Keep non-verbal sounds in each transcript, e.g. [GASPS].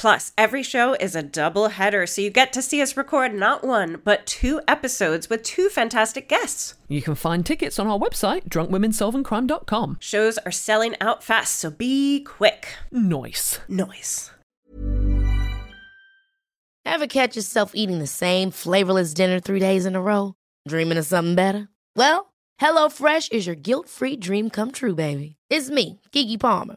Plus, every show is a double header, so you get to see us record not one, but two episodes with two fantastic guests. You can find tickets on our website, drunkwomensolvingcrime.com. Shows are selling out fast, so be quick. Nice. Noise. Ever catch yourself eating the same flavorless dinner three days in a row? Dreaming of something better? Well, HelloFresh is your guilt free dream come true, baby. It's me, Keke Palmer.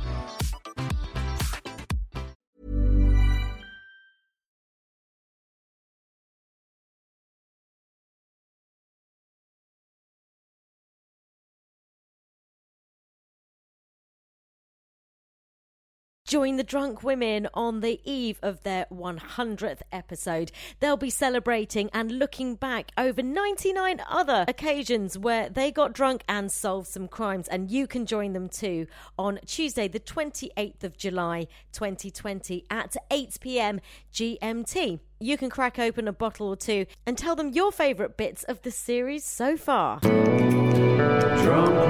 Join the drunk women on the eve of their 100th episode. They'll be celebrating and looking back over 99 other occasions where they got drunk and solved some crimes, and you can join them too on Tuesday, the 28th of July 2020 at 8 pm GMT. You can crack open a bottle or two and tell them your favourite bits of the series so far. Drunk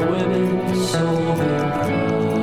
women solving crime.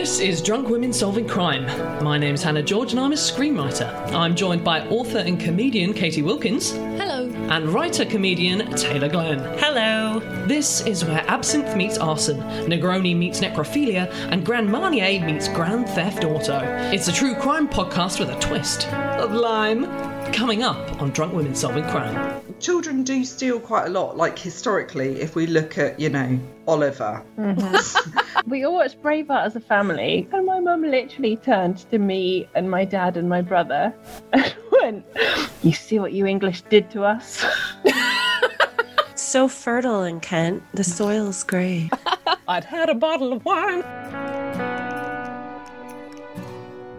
This is Drunk Women Solving Crime. My name's Hannah George and I'm a screenwriter. I'm joined by author and comedian Catie Wilkins. Hello. And writer comedian Taylor Glenn. Hello. This is where absinthe meets arson, Negroni meets necrophilia, and Grand Marnier meets Grand Theft Auto. It's a true crime podcast with a twist of lime. Coming up on Drunk Women Solving Crime. children do steal quite a lot. Like historically, if we look at, you know, Oliver, mm-hmm. [LAUGHS] We all watched Braveheart as a family, and my mum literally turned to me and my dad and my brother [LAUGHS] and went, You see what you English did to us? [LAUGHS] So fertile in Kent. The soil's great. I'd had a bottle of wine.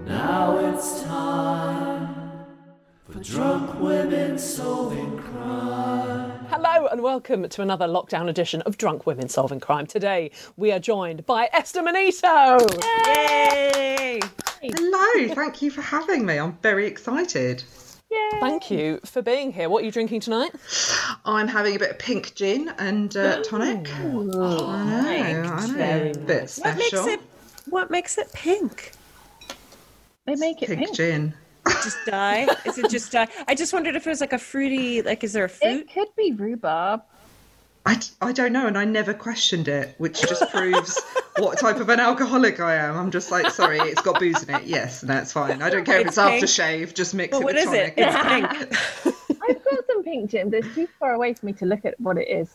Now it's time for drunk women solving crime. Hello and welcome to another lockdown edition of Drunk Women Solving Crime. Today we are joined by Esther Manito. Yay! hello, thank you for having me. I'm very excited. Yay. Thank you for being here. What are you drinking tonight? I'm having a bit of pink gin and uh, tonic. I know, I know. Bit What makes it? What makes it pink? They make it Pink, pink. gin. Just dye? Is it just dye? I just wondered if it was like a fruity. Like, is there a fruit? It could be rhubarb. I, I don't know, and I never questioned it, which just proves what type of an alcoholic I am. I'm just like, sorry, it's got booze in it. Yes, and that's fine. I don't care if It's it's pink. aftershave, just mix Well, it what with is it? It's pink. [LAUGHS] I've got some pink Jim, but it's too far away for me to look at what it is.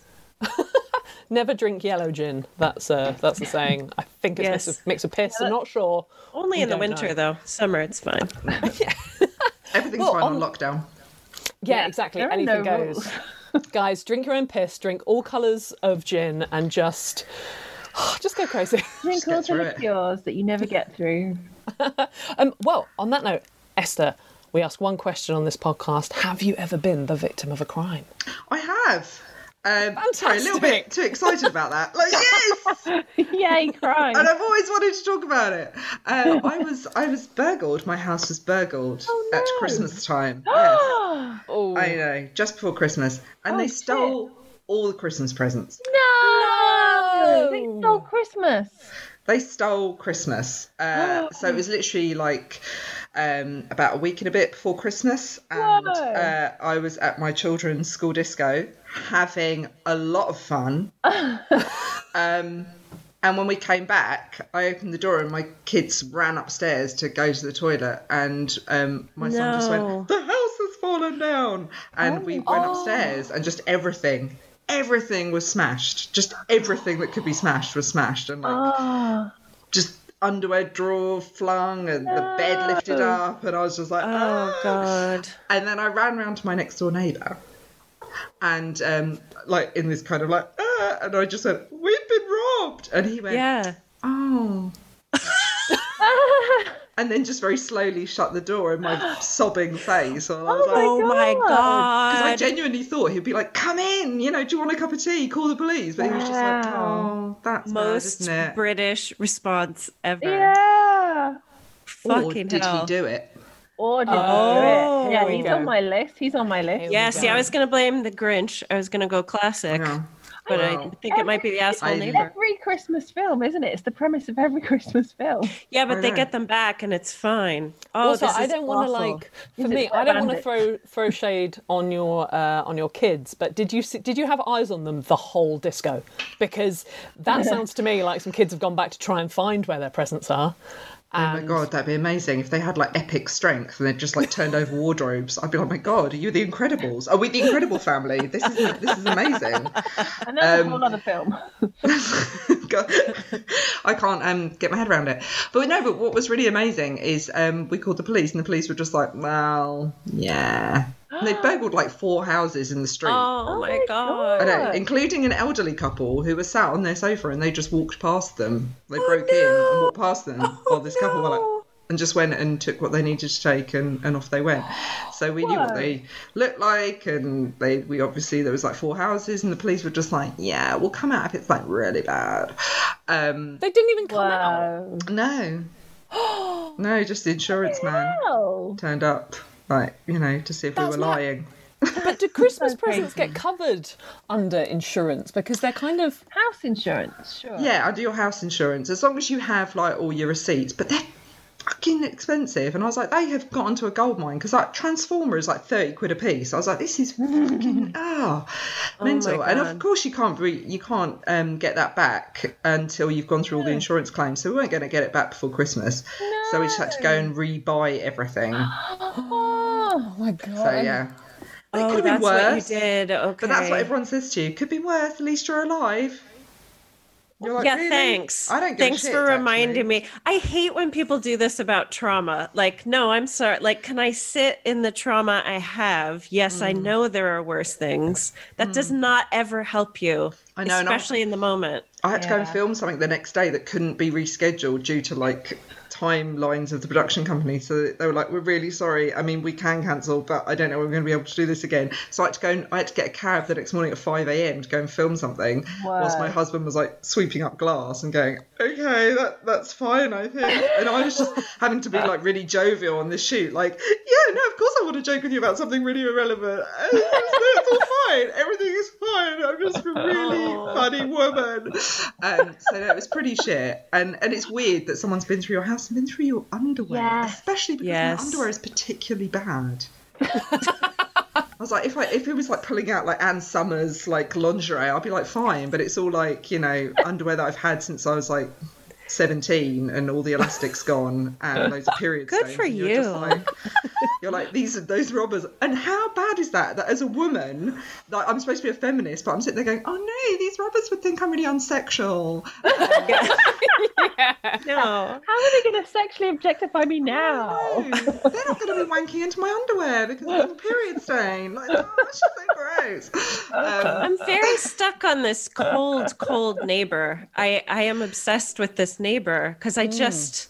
Never drink yellow gin. That's uh, that's the saying. I think it's Yes. mix, of, mix of piss. I'm not sure. Only We in the winter, know. though. Summer, it's fine. [LAUGHS] Everything's Well, fine on on- lockdown. Yeah, Yeah, exactly. Anything no goes. [LAUGHS] Guys, drink your own piss. Drink all colours of gin, and just [SIGHS] just go crazy. [LAUGHS] Drink get all the through it. liqueurs that you never get through. um, well, on that note, Esther, we ask one question on this podcast: Have you ever been the victim of a crime? I have. Um, sorry, a little bit too excited about that. Like, yes! [LAUGHS] Yay, crime. and I've always wanted to talk about it. Uh, [LAUGHS] I was I was burgled. My house was burgled Oh, at. Christmas time. [GASPS] Yes, Oh, I know, just before Christmas, and Oh, they shit. stole all the Christmas presents. no! They stole Christmas. They stole Christmas. Uh, [GASPS] so it was literally like um, about a week and a bit before Christmas, and uh, I was at my children's school disco having a lot of fun. [LAUGHS] um, and when we came back, I opened the door and my kids ran upstairs to go to the toilet, and um, my son just went, "The house has fallen down," and we went upstairs, and just everything. Everything was smashed. Just everything that could be smashed was smashed, and like Oh, just underwear drawer flung and the bed lifted up and I was just like Oh "Ah." God. and then I ran round to my next door neighbour and um like in this kind of like ah, and I just said we've been robbed and he went Yeah. oh and then just very slowly shut the door in my [GASPS] sobbing face and I was like Oh my god. Oh because I genuinely thought he'd be like, "Come in, you know, do you want a cup of tea? Call the police." But he was just like, "Oh, that's Most bad, isn't it?" British response ever. yeah. Or Fucking did hell. he do it? Or did Oh, you do it? Oh. Yeah, he's go. on my list. He's on my list. Yeah, see, I was gonna blame the Grinch. I was gonna go classic, Yeah. But I Wow. think it might be the asshole I- neighbor. Every Christmas film, isn't it? It's the premise of every [LAUGHS] Christmas film. Yeah, but they get them back and it's fine. Oh, also, this I is don't want to awful. like. For Is me, I don't want to throw throw shade on your uh, on your kids. But did you see, did you have eyes on them the whole disco? Because that [LAUGHS] sounds to me like some kids have gone back to try and find where their presents are. Oh my god, that'd be amazing if they had like epic strength and they just like turned over wardrobes. I'd be like, oh my god, are you the Incredibles? Are we the Incredible family? This is this is amazing. [LAUGHS] And that's Um, a whole other film. [LAUGHS] God, I can't um get my head around it. But no, but what was really amazing is um we called the police and the police were just like, well, yeah. And they burgled like four houses in the street. Oh, my my god. I know, including an elderly couple who were sat on their sofa and they just walked past them. They broke in and walked past them while this couple were like, and just went and took what they needed to take and, and off they went. So we knew what they looked like and they we obviously there was like four houses and the police were just like, yeah, we'll come out if it's like really bad. Um, They didn't even come out. No, [GASPS] no, just the insurance man Oh. turned up, like you know, to see if we were mad. lying. [LAUGHS] But do Christmas So presents crazy. get covered under insurance because they're kind of House insurance, sure. Yeah, under your house insurance, as long as you have like all your receipts. But they're fucking expensive, and I was like, they have got onto a gold mine because like Transformer is like thirty quid a piece. I was like, this is fucking [LAUGHS] ah mental. and of course, you can't re- you can't um, get that back until you've gone through all the insurance claims. So we weren't going to get it back before Christmas. No. So we just had to go and re-buy everything. [GASPS] [GASPS] Oh, my god. So yeah. It Oh, could have been that's what you worse. did. Okay. But that's what everyone says to you. Could be worse. At least you're alive. You're like, yeah, "Really?" thanks. I don't Thanks shit, for reminding actually. me. I hate when people do this about trauma. Like, no, I'm sorry. Like, can I sit in the trauma I have? Yes, Mm. I know there are worse things. That does not ever help you, I know, I- especially in the moment. I had to go and film something the next day that couldn't be rescheduled due to like timelines of the production company. So they were like, "We're really sorry. I mean, we can cancel, but I don't know we're going to be able to do this again." So I had to go and I had to get a cab the next morning at five a.m. to go and film something, whilst my husband was like sweeping up glass and going, "Okay, that that's fine, I think." And I was just [LAUGHS] having to be like really jovial on this shoot, like, "Yeah, no, of course I want to joke with you about something really irrelevant. [LAUGHS] It's, all fine. Everything is fine. I'm just a really funny woman." Um, so it was pretty shit, and and it's weird that someone's been through your house and been through your underwear, Yes. especially because Yes. my underwear is particularly bad. [LAUGHS] I was like, if I if it was like pulling out like Ann Summers like lingerie, I'd be like fine, but it's all like you know [LAUGHS] underwear that I've had since I was like. 17 and all the elastic's [LAUGHS] gone and loads of period Good for and you're just you. like, [LAUGHS] you're like these are those robbers and how bad is that that as a woman like i'm supposed to be a feminist but i'm sitting there going oh no these robbers would think i'm really unsexual [LAUGHS] No. Oh, How are they going to sexually objectify me now? No, they're not going to be wanking into my underwear because there's a period stain. Like, oh, that's just so gross. Um, I'm very stuck on this cold, cold neighbor. I, I am obsessed with this neighbor because I just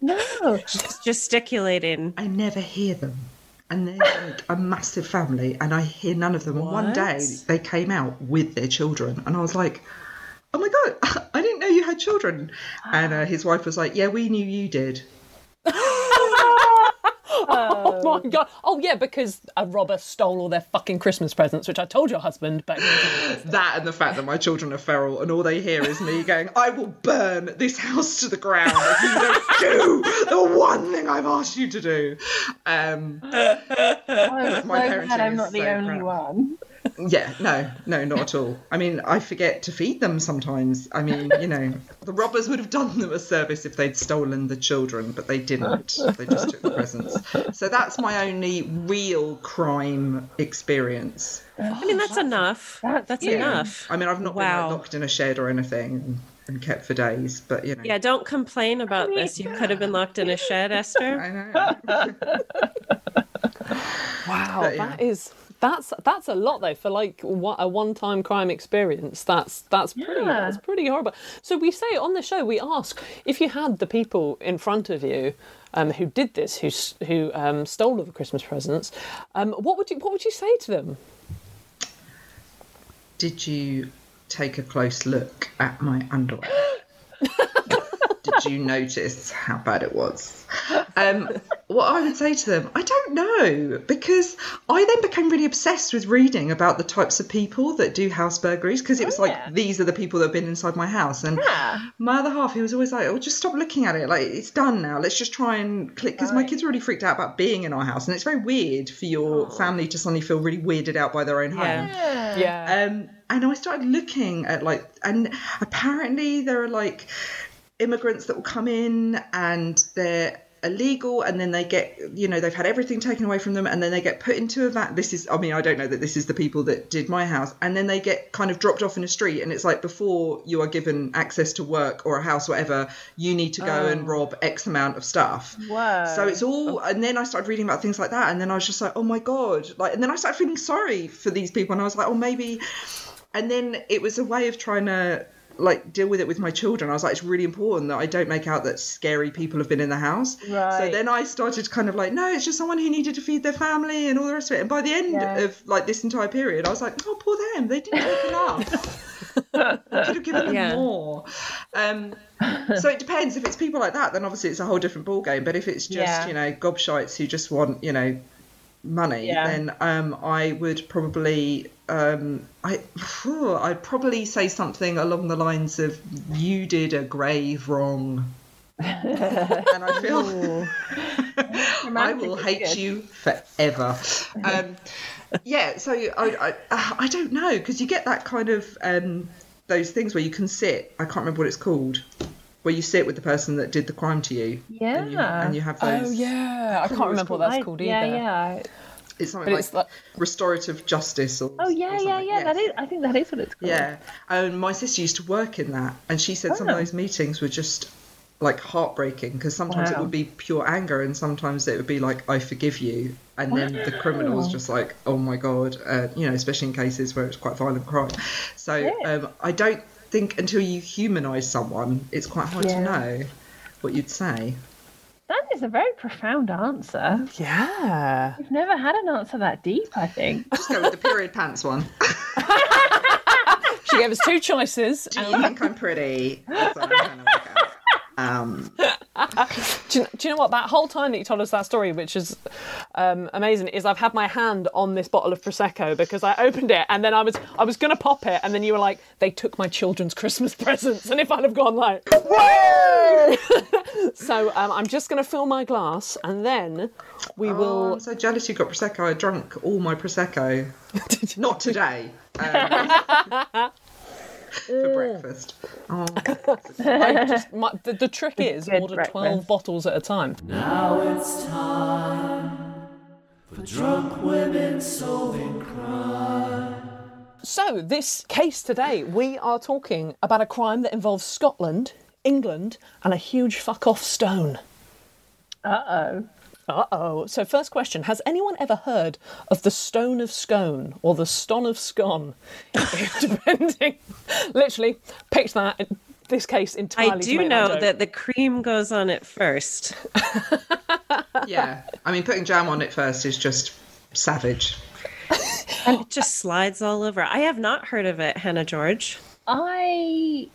No. Just gesticulating. I never hear them. And they're like a massive family, and I hear none of them. And one day they came out with their children, and I was like, "Oh my god, [LAUGHS] I didn't know you had children." And uh, his wife was like, "Yeah, we knew you did." [GASPS] [LAUGHS] Oh my god! Oh yeah, because a robber stole all their fucking Christmas presents, which I told your husband, but That and the fact that my children are feral, and all they hear is me going, "I will burn this house to the ground if you don't do the one thing I've asked you to do." Um, [LAUGHS] I'm My so glad I'm is not the only crap. one. Yeah, no, no, not at all. I mean, I forget to feed them sometimes. I mean, you know, [LAUGHS] the robbers would have done them a service if they'd stolen the children, but they didn't. They just took the presents. So that's my only real crime experience. I mean, that's oh, enough. that's That's huge. enough. I mean, I've not been like, locked in a shed or anything and, and kept for days, but you know. Yeah, don't complain about this. You could have been locked in a shed, [LAUGHS] Esther. I know. [LAUGHS] wow, But, yeah. that is that's that's a lot though for like a one-time crime experience. That's that's pretty Yeah. that's pretty horrible. So we say on the show we ask if you had the people in front of you. Um, who did this? Who who um, stole all the Christmas presents? Um, what would you what would you say to them? Did you take a close look at my underwear? [LAUGHS] You notice how bad it was? Um, what I would say to them, I don't know, because I then became really obsessed with reading about the types of people that do house burglaries, because it was like yeah. these are the people that have been inside my house, and Yeah. my other half, he was always like, "Oh, just stop looking at it. Like it's done now. Let's just try and click." Because my kids are really freaked out about being in our house, and it's very weird for your family to suddenly feel really weirded out by their own home. Yeah. Yeah, Um, and I started looking at like, and apparently there are like immigrants that will come in and they're illegal and then they get you know they've had everything taken away from them and then they get put into a van. This is i mean i don't know that this is the people that did my house. And then they get kind of dropped off in a street and it's like before you are given access to work or a house or whatever you need to go oh. and rob x amount of stuff. Wow so it's all, oh. and then I started reading about things like that, and then I was just like, oh my god, like, and then I started feeling sorry for these people, and I was like, oh maybe, and then it was a way of trying to like deal with it with my children. I was like, it's really important that I don't make out that scary people have been in the house. Right. So then I started kind of like, no, it's just someone who needed to feed their family and all the rest of it. And by the end Yeah. of like this entire period, I was like, oh poor them, they didn't open enough. I [LAUGHS] could have given them Yeah. more. Um, so it depends. If it's people like that, then obviously it's a whole different ball game. But if it's just Yeah. you know gobshites who just want you know money, Yeah. then um, I would probably um, I I'd probably say something along the lines of you did a grave wrong. [LAUGHS] and I feel [LAUGHS] I will hate good. you forever. Um, yeah, so I, I, I don't know because you get that kind of um, those things where you can sit. I can't remember what it's called. Where you sit with the person that did the crime to you. And you, Yeah. and you have those. oh yeah, I can't remember what that's I- called either. yeah, yeah. It's something like it's like restorative justice or. Oh or yeah, yeah, yeah. That is. I think that is what it's called. Yeah, and my sister used to work in that, and she said some of Oh. those meetings were just like heartbreaking because sometimes it would be pure anger, and sometimes it would be like I forgive you, and then the criminal was just like oh my god, uh, you know, especially in cases where it's quite violent crime. So Yeah. um, I don't think until you humanise someone, it's quite hard to know what you'd say. That is a very profound answer. yeah. I've never had an answer that deep. I think. [LAUGHS] Just go with the period pants one. [LAUGHS] She gave us two choices. Do you think I'm pretty? That's what I'm trying to work out. Um, [LAUGHS] Do you, do you know what? That whole time that you told us that story, which is um, amazing, is I've had my hand on this bottle of prosecco because I opened it and then I was I was gonna pop it and then you were like, they took my children's Christmas [LAUGHS] presents, and if I'd have gone like, whoa! [LAUGHS] so um, I'm just gonna fill my glass and then we Oh, will. I'm so jealous you got prosecco. I drank all my prosecco. Not today. [LAUGHS] For breakfast. Oh, [LAUGHS] [LAUGHS] I just, my, the, the trick is order breakfast. twelve bottles at a time. Now it's time for drunk women solving crime. So, this case today, we are talking about a crime that involves Scotland, England, and a huge fuck off stone. Uh oh. Uh oh. So, first question Has anyone ever heard of the Stone of Scone or the Ston of Scone? [LAUGHS] Depending. Literally, picked that. In this case entirely. to do make know joke. that the cream goes on it first. [LAUGHS] Yeah. I mean, putting jam on it first is just savage. [LAUGHS] And it just slides all over. I have not heard of it, Hannah George. I.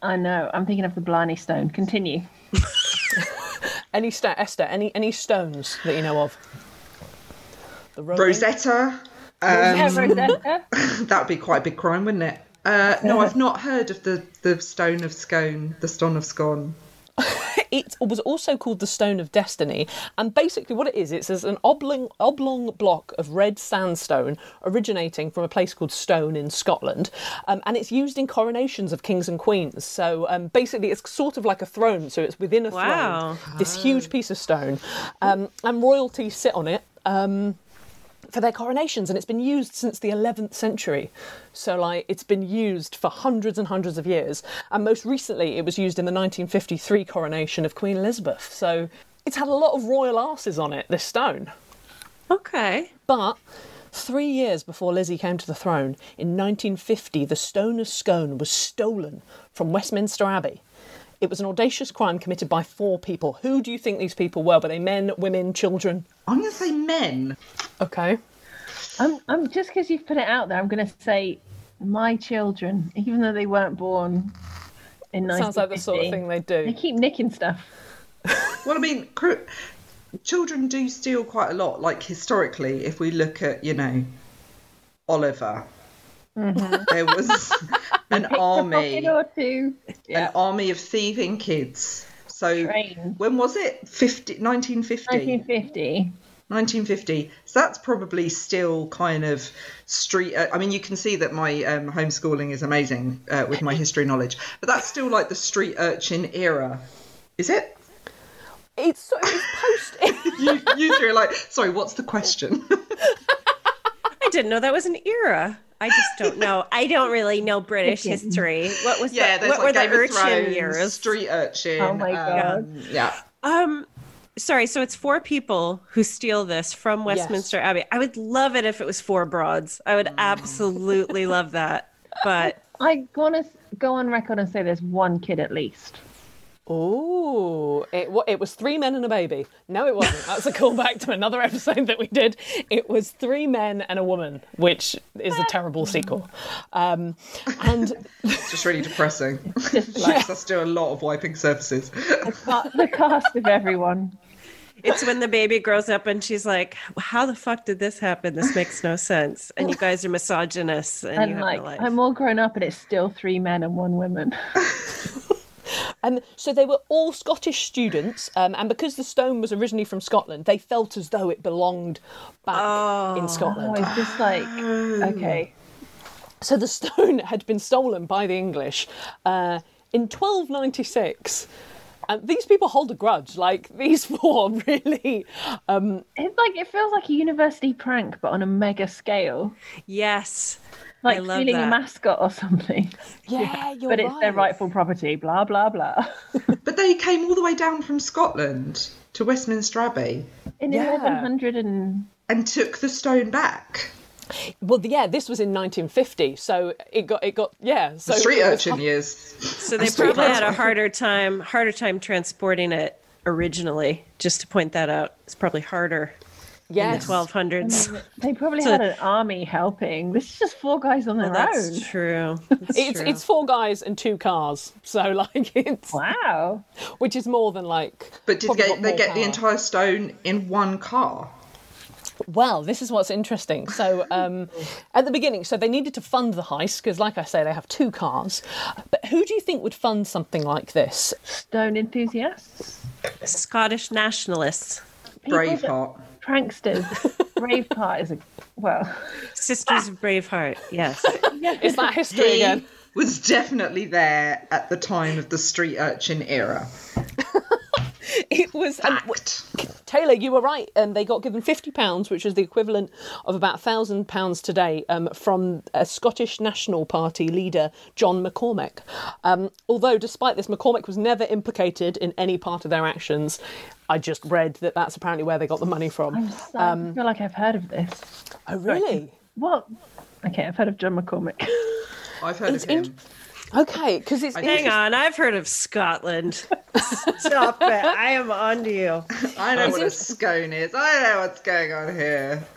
I know. I'm thinking of the Blarney Stone. Continue. Any sta- Esther, any any stones that you know of? The rolling- Rosetta. Yeah, Um, Rosetta. [LAUGHS] that would be quite a big crime, wouldn't it? Uh, no, I've not heard of the, the stone of scone, the stone of scone. [LAUGHS] It was also called the Stone of Destiny, and basically what it is, it's an oblong, oblong block of red sandstone originating from a place called Stone in Scotland, um, and it's used in coronations of kings and queens. So um, basically, it's sort of like a throne, so it's within a Wow. throne. This huge piece of stone, um, and royalty sit on it. Um, for their coronations and it's been used since the 11th century. So like it's been used for hundreds and hundreds of years. And most recently it was used in the 1953 coronation of queen elizabeth. So it's had a lot of royal asses on it this stone. Okay. but three years before lizzie came to the throne in 1950 the stone of scone was stolen from westminster abbey it was an audacious crime committed by four people. Who do you think these people were? Were they men, women, children? I'm going to say men. Okay. I'm, I'm just because you've put it out there. I'm going to say my children, even though they weren't born in 1950. Sounds like the sort of thing they do. They keep nicking stuff. Well, I mean, cr- children do steal quite a lot. Like historically, if we look at, you know, Oliver, there was [LAUGHS] an army, or two. an army of thieving kids. So Trained. when was it? 50, 1950. 1950. 1950. So that's probably still kind of street. Uh, I mean, you can see that my um, homeschooling is amazing uh, with my history knowledge, but that's still like the street urchin era. Is it? It's, so- it's post. [LAUGHS] You, you three are like, sorry, what's the question? [LAUGHS] I didn't know that was an era. I just don't know. I don't really know British history. What was yeah, the, what were like the Game of urchin Thrones, years? street urchin. Oh my um, God. Yeah. Um, sorry. So it's four people who steal this from Westminster Abbey. I would love it if it was four broads. I would absolutely love that. But [LAUGHS] I want to go on record and say there's one kid at least. Ooh, it, it was three men and a baby. No, it wasn't. That's a callback to another [LAUGHS] episode that we did. It was three men and a woman, which is a terrible sequel. Um, and It's just really depressing. Just [LAUGHS] like Makes us do a lot of wiping surfaces. [LAUGHS] ca- the cast of everyone. it's when the baby grows up and she's like, "How the fuck did this happen? This makes no sense." And you guys are misogynists and, you And have like, no life. I'm all grown up and it's still three men and one woman. And so they were all Scottish students, um, and because the stone was originally from Scotland, they felt as though it belonged back in Oh, Scotland. it's just like, okay. So the stone had been stolen by the English uh, in 1296. And these people hold a grudge. Like these [LAUGHS] four really. Um, It's like, it feels like a university prank, but on a mega scale. yes, Like I love stealing that. a mascot or something. [LAUGHS] yeah, you're but it's their rightful property, blah, blah, blah. [LAUGHS] But they came all the way down from Scotland to Westminster Abbey In Yeah. 1100 and. and took the stone back. Well, yeah, this was in 1950, so it got it got yeah. So The street it was- urchin years. So they [LAUGHS] probably had a harder time, harder time transporting it originally. Just to point that out, it's probably harder in Yes. the 1200s. They probably So- had an army helping. This is just four guys on their Well, own. that's true. That's It's true. it's four guys and two cars, so [LAUGHS] like it's Wow. which is more than like. But did they, got they more get the entire stone in one car? Well, this is what's interesting. So, um, at the beginning, so they needed to fund the heist because, like I say, they have two cars. But who do you think would fund something like this? Stone enthusiasts. Scottish nationalists, People that- Braveheart. Pranksters. Braveheart is a. Well. Sisters of Braveheart. Yes. [LAUGHS] Is that history He again? was definitely there at the time of the street urchin era. [LAUGHS] It was. And, w- Taylor, you were right. Um, they got given fifty pounds, which is the equivalent of about thousand pounds today, um, from a Scottish National Party leader John McCormack. Um, although, despite this, McCormack was never implicated in any part of their actions. I just read that that's apparently where they got the money from. So I feel like I've heard of this. Oh, really? What? Okay, I've heard of John McCormick. I've heard It's of him. in- Okay, because it's [LAUGHS] Hang on, I've heard of Scotland. Stop it. I am on to you. I know what a scone is. I know what's going on here. [LAUGHS]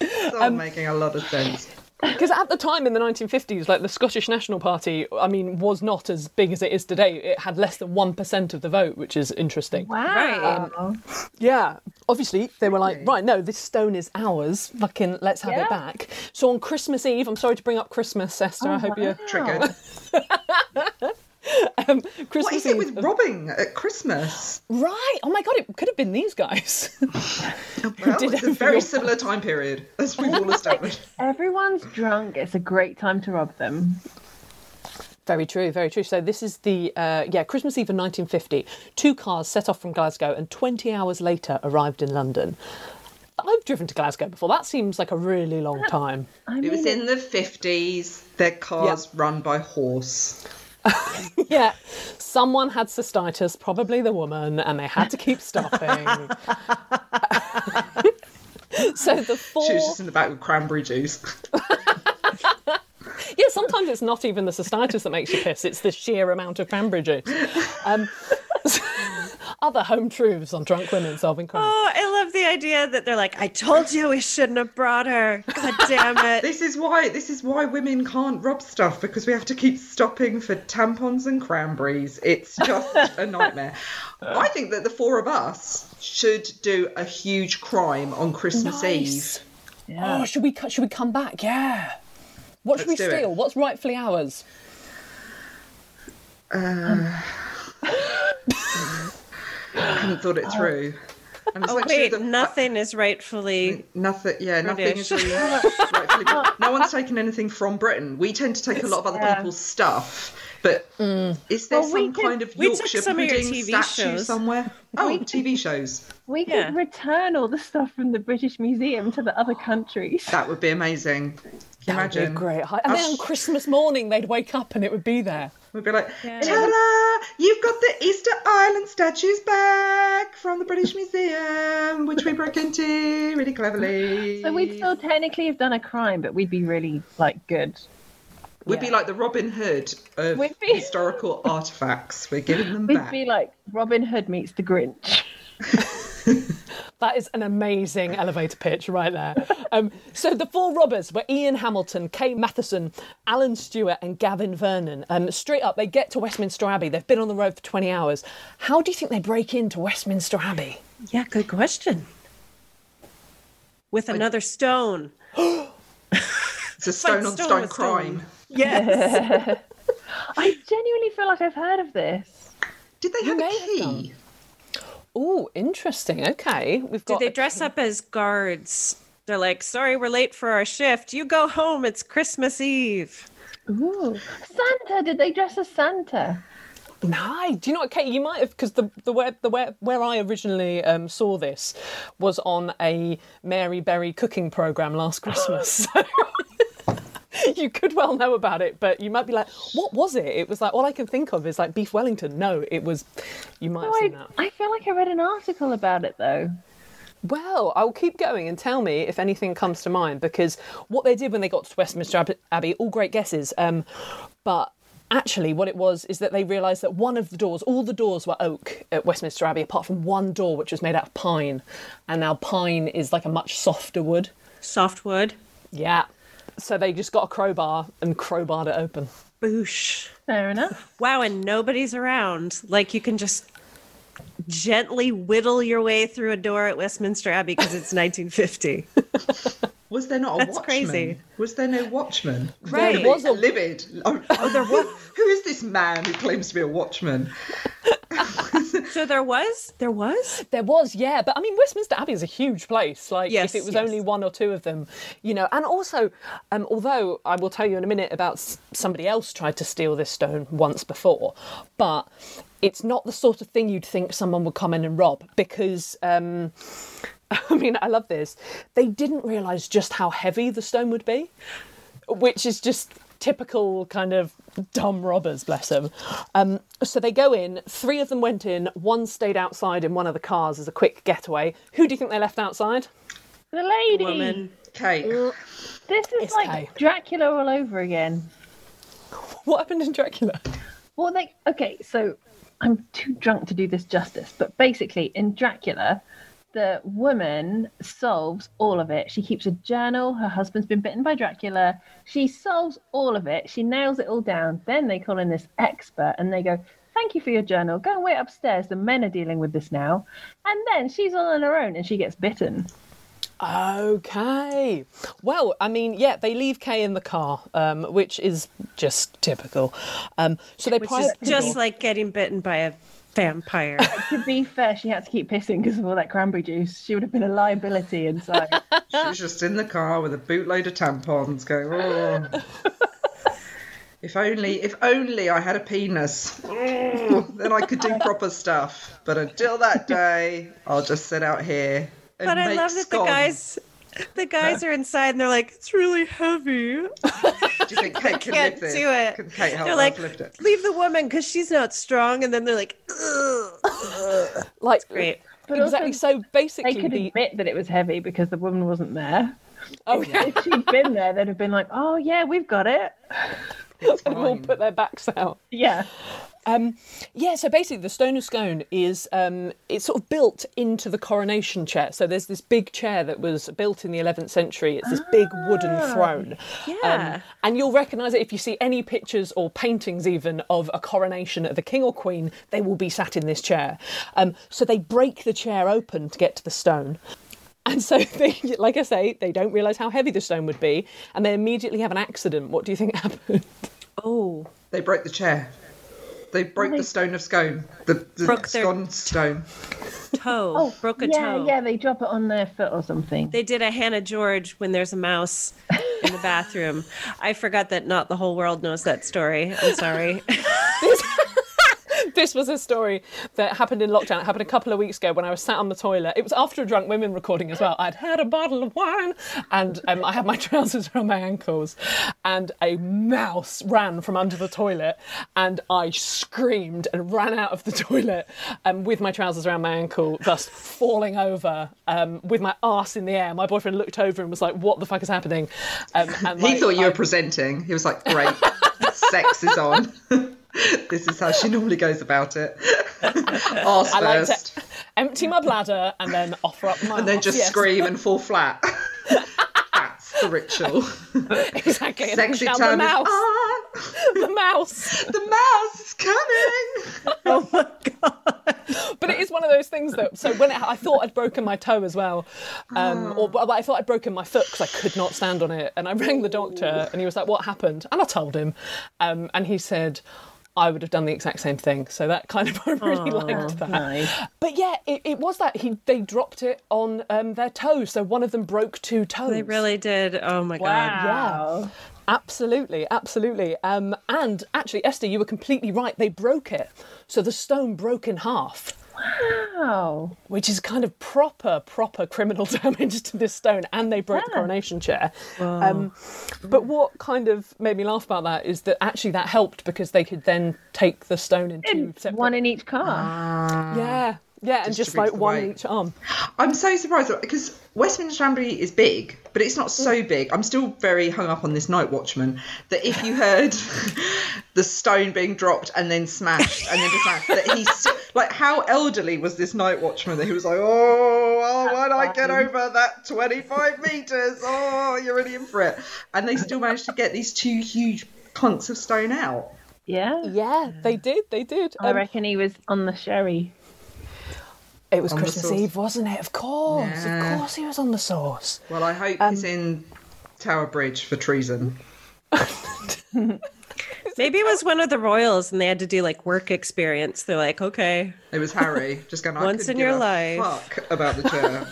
it's all Um, making a lot of sense. Because at the time in the 1950s, like the Scottish National Party, I mean, was not as big as it is today. It had less than 1% of the vote, which is interesting. Wow. Um, yeah. Obviously, they were like, right, no, this stone is ours. Fucking, let's have Yeah. it back. So on Christmas Eve, I'm sorry to bring up Christmas, Esther. I hope oh, you're. Triggered. [LAUGHS] [LAUGHS] Um, Christmas is it Eve. with robbing at Christmas? Right. Oh my God, it could have been these guys. [LAUGHS] [LAUGHS] Well, did it's a very your- similar time period, as we've all established. Everyone's drunk. It's a great time to rob them. Very true, very true. So this is the uh, yeah Christmas Eve of 1950. Two cars set off from Glasgow and 20 hours later arrived in London. I've driven to Glasgow before. That seems like a really long time. I It was in the 50s. Their cars run by horse. [LAUGHS] Yeah, someone had cystitis, probably the woman, and they had to keep stopping. [LAUGHS] so the four, She was just in the back with cranberry juice. [LAUGHS] yeah, sometimes it's not even the cystitis that makes you piss; it's the sheer amount of cranberry juice. Um, other home truths on drunk women solving crime. Oh, I love the idea that they're like, I told you we shouldn't have brought her. God damn it. [LAUGHS] This is why this is why women can't rob stuff because we have to keep stopping for tampons and cranberries. It's just [LAUGHS] a nightmare. I think that the four of us should do a huge crime on Christmas Nice. Eve. Oh, should we co- should we come back? Yeah. What should Let's we do it. steal? What's rightfully ours? Uh, [LAUGHS] I haven't thought it through. Uh, And it's Oh, actually wait, the- nothing is rightfully. Nothing, yeah, nothing is British. really [LAUGHS] rightfully. No one's taken anything from Britain. We tend to take a lot of other Yeah. people's stuff, but mm. is there Well, some could- kind of Yorkshire some of pudding TV statue shows. somewhere? Oh, TV shows. we could Yeah. return all the stuff from the British Museum to the other countries. That would be amazing. Can you That would be a great. hi- And then on oh. Christmas morning, they'd wake up and it would be there. We'd be like, ta-da! You've got the Easter Island statues back from the British Museum, which we broke into really cleverly. So we'd still technically have done a crime, but we'd be really like good. We'd be like the Robin Hood of We'd be- historical artifacts. We're giving them We'd back. be like Robin Hood meets the Grinch. [LAUGHS] [LAUGHS] That is an amazing elevator pitch right there. Um, so the four robbers were Ian Hamilton, Kay Matheson, Alan Stuart, and Gavin Vernon. Um, straight up, they get to Westminster Abbey. They've been on the road for 20 hours. How do you think they break into Westminster Abbey? Yeah, good question. With another stone. [GASPS] It's a stone on stone stone with crime. stone. Yes. [LAUGHS] I genuinely feel like I've heard of this. Did they You have a may have key? Done. Oh, interesting. Okay, we've Do got. they dress up as guards? They're like, sorry, we're late for our shift. You go home. It's Christmas Eve. Ooh. Santa, did they dress as Santa? No, do you know what, Kate? You might have because the the where the where where I originally um, saw this was on a Mary Berry cooking program last Christmas. [LAUGHS] So [LAUGHS] you could well know about it, but you might be like, "What was it?" It was like all I can think of is like beef Wellington. No, it was. You might have seen I, that. I feel like I read an article about it though. Well, I'll keep going and tell me if anything comes to mind because what they did when they got to Westminster Ab- Abbey, all great guesses. Um, but actually, what it was is that they realised that one of the doors, all the doors were oak at Westminster Abbey, apart from one door which was made out of pine, and now pine is like a much softer wood. soft wood Yeah. So they just got a crowbar and crowbarred it open. Boosh. Fair enough. Wow, and nobody's around. Like you can just gently whittle your way through a door at Westminster Abbey because it's [LAUGHS] 1950. Was there not a That's watchman? crazy. Was there no watchman? Right. Really was a- livid. Oh, there [LAUGHS] was. Who is this man who claims to be a watchman? [LAUGHS] so there was? There was? There was, yeah, but I mean, Westminster Abbey is a huge place. Like, Yes, if it was yes. only one or two of them, you know, and also, um, although I will tell you in a minute about somebody else tried to steal this stone once before, but it's not the sort of thing you'd think someone would come in and rob because. Um, [LAUGHS] I mean, I love this. They didn't realise just how heavy the stone would be, which is just typical kind of dumb robbers, bless them. Um, so they go in, three of them went in, one stayed outside in one of the cars as a quick getaway. Who do you think they left outside? The lady. Woman. Kate. This is It's like Kay. Dracula all over again. what happened in Dracula? Well, like, okay, so I'm too drunk to do this justice, but basically, in Dracula, the woman solves all of it. She keeps a journal. Her husband's been bitten by Dracula. She solves all of it. She nails it all down. Then they call in this expert and they go, Thank you for your journal. Go and wait upstairs. The men are dealing with this now. And then she's all on her own and she gets bitten. Okay. Well, I mean, yeah, they leave Kay in the car, um, which is just typical. Um, so they Which pry is just like getting bitten by a vampire. [LAUGHS] To be fair, she had to keep pissing because of all that cranberry juice. She would have been a liability inside. [LAUGHS] She was just in the car with a bootload of tampons going, oh. [LAUGHS] If only, if only I had a penis, Oh, then I could do proper stuff. But until that day, I'll just sit out here. And but I make love that the guys, the guys are inside and they're like, it's really heavy. Do you think Kate can Can't [LAUGHS] lift do it. Can Kate help They're like, lift it? leave the woman because she's not strong. And then they're like, Ugh. like great. But exactly. also, So basically, they could the, admit that it was heavy because the woman wasn't there. oh yeah, If she'd been there, they'd have been like, "Oh yeah, we've got it." It's [LAUGHS] they've all put their backs out. Yeah, Um, yeah, so basically, the Stone of Scone is um, it's sort of built into the coronation chair. So there's this big chair that was built in the 11th century. It's this big wooden throne. Um, Yeah. and you'll recognise it if you see any pictures or paintings, even of a coronation of the king or queen. They will be sat in this chair. Um, so they break the chair open to get to the stone. And so, [LAUGHS] they, like I say, they don't realise how heavy the stone would be, and they immediately have an accident. What do you think [LAUGHS] happened? Oh, They broke the chair. They broke the stone of scone. The, the Broke their- scone stone. toe. Oh, broke a yeah, toe. yeah. They drop it on their foot or something. They did a Hannah George when there's a mouse in the bathroom. I forgot that not the whole world knows that story. I'm sorry. [LAUGHS] [LAUGHS] this was a story that happened in lockdown. It happened a couple of weeks ago when I was sat on the toilet. It was after a drunk women recording as well. I'd had a bottle of wine and um, I had my [LAUGHS] trousers around my ankles, and a mouse ran from under the toilet, and I screamed and ran out of the [LAUGHS] toilet um, with my trousers around my ankle, thus falling over um, with my ass in the air. My boyfriend looked over and was like, "What the fuck is happening?" Um, and He thought you I- were presenting. He was like, great, sex is on. [LAUGHS] this is how she normally goes about it. [LAUGHS] Arse I like first, to empty my bladder and then offer up my and then arse. just Yes. scream and fall flat. [LAUGHS] That's the ritual. exactly. Sexy time the is mouse, on. the mouse. The mouse is coming. oh my god. But it is one of those things that. So when it, I thought I'd broken my toe as well, um, or well, I thought I'd broken my foot because I could not stand on it, and I rang the doctor, and he was like, "What happened?" And I told him, um, and he said. I would have done the exact same thing, so that kind of [LAUGHS] I really liked that. nice. But yeah, it, it was that he they dropped it on um, their toes, so one of them broke two toes. They really did. Oh my god. Wow. Absolutely, absolutely. Um, and actually, Esther, you were completely right. They broke it. So the stone broke in half, Wow. which is kind of proper, proper criminal [LAUGHS] damage to this stone. And they broke the coronation chair. Um, but what kind of made me laugh about that is that actually that helped because they could then take the stone in two separate. One in each car. yeah, yeah, and just like the one in each arm. I'm so surprised because Westminster Abbey is big, but it's not so big. I'm still very hung up on this Night Watchman that if you heard [LAUGHS] the stone being dropped and then smashed and then just smashed, that he's [LAUGHS] still, like, how elderly was this Night Watchman that he was like, oh, oh why don't I get over that 25 meters? Oh, you're really in for it. And they still managed to get these two huge hunks of stone out. Yeah. Yeah, they did, they did. I Um, reckon he was on the sherry. It was Christmas. Eve, wasn't it? Of course, Yeah. of course, he was on the sauce. Well, I hope Um, he's in Tower Bridge for treason. [LAUGHS] Maybe it was one of the royals and they had to do like work experience. They're like, okay. It was Harry just going. I Once couldn't in your life." Fuck about the chair.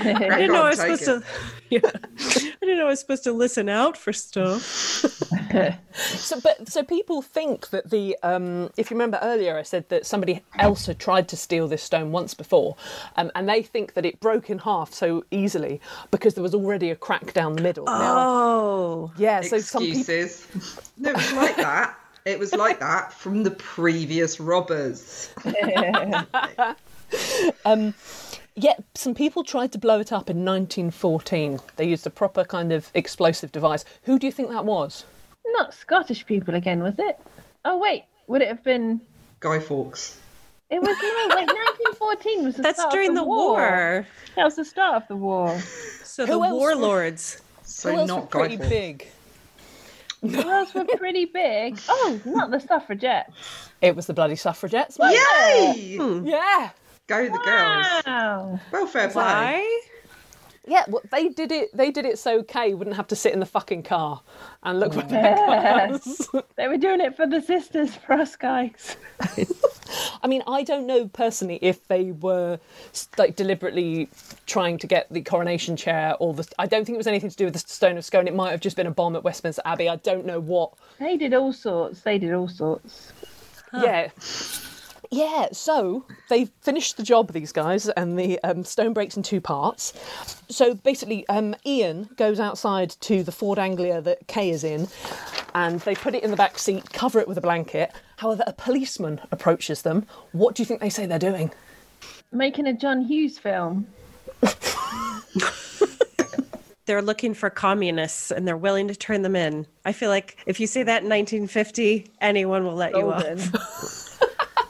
[LAUGHS] I didn't know I was supposed to. [LAUGHS] Yeah. I didn't know I was supposed to listen out for stuff. [LAUGHS] So, but so people think that the um, if you remember earlier, I said that somebody else had tried to steal this stone once before, um, and they think that it broke in half so easily because there was already a crack down the middle. Now, Oh. yeah, so some people. Excuses. No, it was like that. It was like that from the previous robbers. [LAUGHS] Um, yeah, some people tried to blow it up in 1914. They used a proper kind of explosive device. Who do you think that was? not Scottish people again, was it? Oh wait, would it have been? Guy Fawkes. It was no, wait, [LAUGHS] 1914 was the That's start during of the war. That was the start of the war. So Who the else- warlords. So Who else were not Guy pretty Fawkes. big? Who else were pretty big? Oh, not the suffragettes. It was the bloody suffragettes. Yay! Yeah. Go the girls. Wow. Well, fair play. Why? Yeah, well, they did it. They did it so Kay wouldn't have to sit in the fucking car and look where their was. They were doing it for the sisters, for us guys. [LAUGHS] I mean, I don't know personally if they were like deliberately trying to get the coronation chair or the. I don't think it was anything to do with the Stone of Scone. It might have just been a bomb at Westminster Abbey. I don't know what. They did all sorts. They did all sorts. Yeah. Yeah, so they've finished the job, these guys, and the um, stone breaks in two parts. So basically, um, Ian goes outside to the Ford Anglia that Kay is in, and they put it in the back seat, cover it with a blanket. However, a policeman approaches them. What do you think they say they're doing? Making a John Hughes film. [LAUGHS] They're looking for communists and they're willing to turn them in. I feel like if you say that in 1950, anyone will let you Golden. off. [LAUGHS]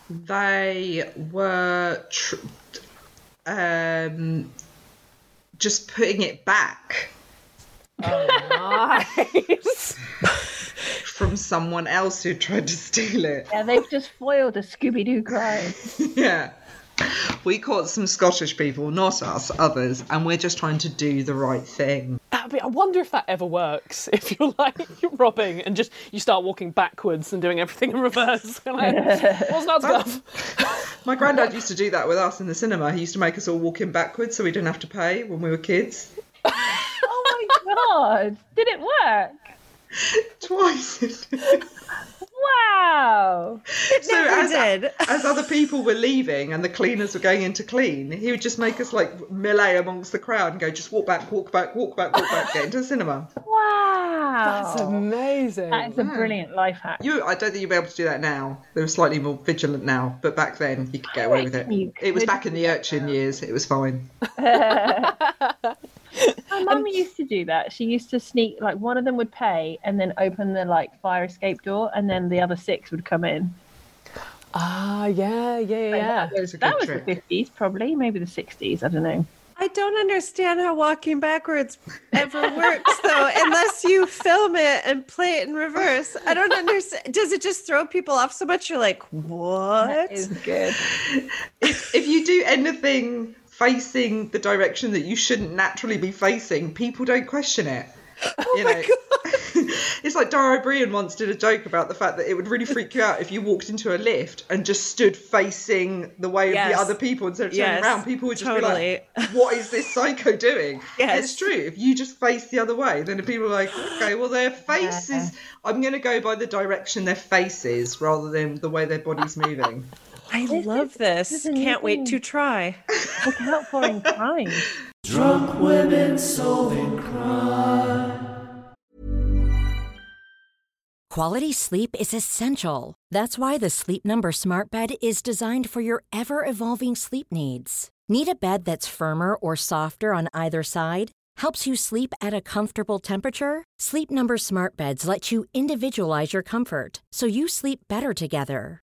They were tr- um, just putting it back Nice. [LAUGHS] from someone else who tried to steal it. Yeah, they've just foiled a Scooby Doo crime. [LAUGHS] Yeah. We caught some Scottish people, not us, others, and we're just trying to do the right thing. Be, I wonder if that ever works. [LAUGHS] If you're like you're [LAUGHS] robbing and just you start walking backwards and doing everything in reverse. You're [LAUGHS] like, What's not stuff? My granddad used to do that with us in the cinema. He used to make us all walk in backwards so we didn't have to pay when we were kids. Oh my god! Did it work? Twice. Wow! so never as, did. as other people were leaving and the cleaners were going in to clean, he would just make us like melee amongst the crowd and go, just walk back, walk back, walk back, walk back, get into the cinema. Wow! That's amazing. That is a brilliant life hack. You, I don't think you'd be able to do that now. They were slightly more vigilant now, but back then you could get away with it. It was back in the urchin years. It was fine. [LAUGHS] [LAUGHS] [LAUGHS] My mum used to do that. She used to sneak, like, one of them would pay and then open the, like, fire escape door, and then the other six would come in. Ah, yeah, yeah, yeah. yeah. That was That was the 50s, probably, maybe the 60s, I don't know. I don't understand how walking backwards ever works, though, unless you film it and play it in reverse. I don't understand. Does it just throw people off so much? You're like, what? Is good. if, if you do anything facing the direction that you shouldn't naturally be facing, people don't question it. Oh you my know? God. [LAUGHS] it's like Dara Ó Briain once did a joke about the fact that it would really freak you out if you walked into a lift and just stood facing the way of the other people instead of turning Yes, around. People would just be like, "What is this psycho doing?" [LAUGHS] Yes. It's true. If you just face the other way, then people are like, "Okay, well, their faces. I'm going to go by the direction their faces rather than the way their body's moving." I love this. this is a new Can't wait to try. Look out for in crime. Drunk women solving crime. Quality sleep is essential. That's why the Sleep Number Smart Bed is designed for your ever evolving sleep needs. Need a bed that's firmer or softer on either side? Helps you sleep at a comfortable temperature? Sleep Number Smart Beds let you individualize your comfort so you sleep better together.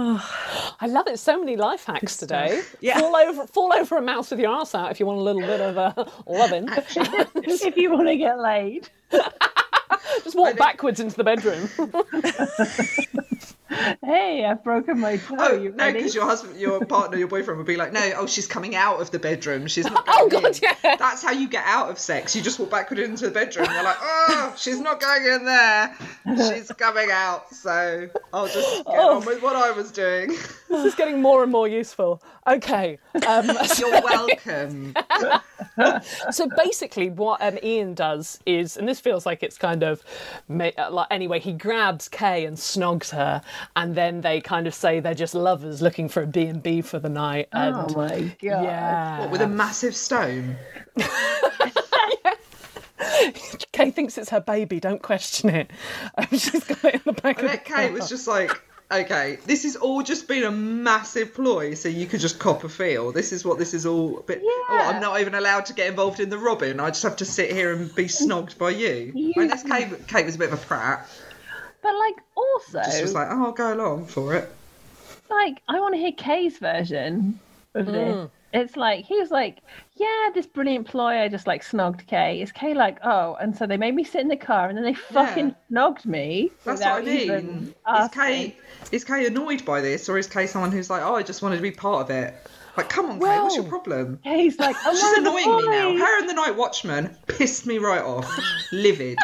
[SIGHS] I love it. So many life hacks today. [LAUGHS] Yeah. Fall over, fall over a mouse with your ass out if you want a little bit of uh, [LAUGHS] loving. [LAUGHS] if you want to get laid. Just walk backwards into the bedroom. Hey, I've broken my toe. Oh you no, because your husband, your [LAUGHS] partner, your boyfriend would be like, "No, oh, she's coming out of the bedroom. She's not [LAUGHS] Oh, going God, in." yeah. That's how you get out of sex. You just walk backward into the bedroom. You're like, "Oh, she's not going in there. She's [LAUGHS] coming out." So I'll just get Oh. on with what I was doing. This is getting more and more useful. Okay. Um, You're welcome. so basically, what um, Ian does is, and this feels like it's kind of like anyway, he grabs Kay and snogs her, and then they kind of say they're just lovers looking for a B and B for the night. And Oh my god. yeah, What, with a massive stone. [LAUGHS] Kay thinks it's her baby. Don't question it. Um, [LAUGHS] she's got it in the back I of the bet Kate was just like, okay, this has all just been a massive ploy so you could just cop a feel. This is what this is all. But oh, I'm not even allowed to get involved in the robbing. I just have to sit here and be snogged by you. You- Unless Kate, Kate was a bit of a prat. But like also, Just was like, oh, I'll go along for it. like I want to hear Kay's version of Mm. this. It's like he was like, yeah, this brilliant ploy. I just like snogged Kay. Is Kay like, oh, and so they made me sit in the car and then they fucking snogged me. That's what I mean. Is asking. Kate, is Kay annoyed by this, or is Kay someone who's like, oh, I just wanted to be part of it? Like, come on, Kay, what's your problem? Kay's like, [LAUGHS] I'm She's one of the annoying me now. Her and the Night Watchman pissed me right off. [LAUGHS] Livid.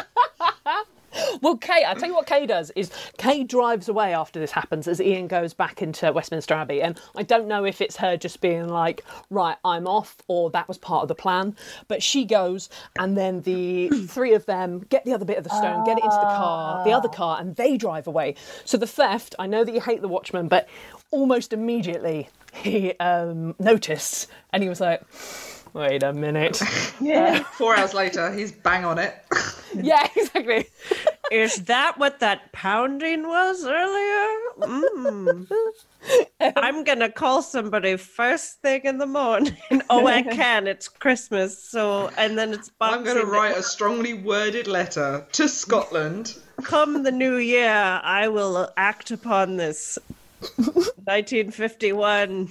[LAUGHS] Well, Kay, I tell you what Kay does is Kay drives away after this happens as Ian goes back into Westminster Abbey. And I don't know if it's her just being like, right, I'm off, or that was part of the plan. But she goes, and then the [CLEARS THROAT] three of them get the other bit of the stone, get it into the car, the other car, and they drive away. So the theft, I know that you hate the Watchman, but almost immediately he um, noticed and he was like, wait a minute. [LAUGHS] Yeah. Four hours later, he's bang on it. [LAUGHS] yeah, exactly. Is that what that pounding was earlier? Mm. [LAUGHS] I'm gonna call somebody first thing in the morning. Oh, I can. It's Christmas, so and then it's I'm going to Day. write a strongly worded letter to Scotland. Come the new year, I will act upon this. 1951.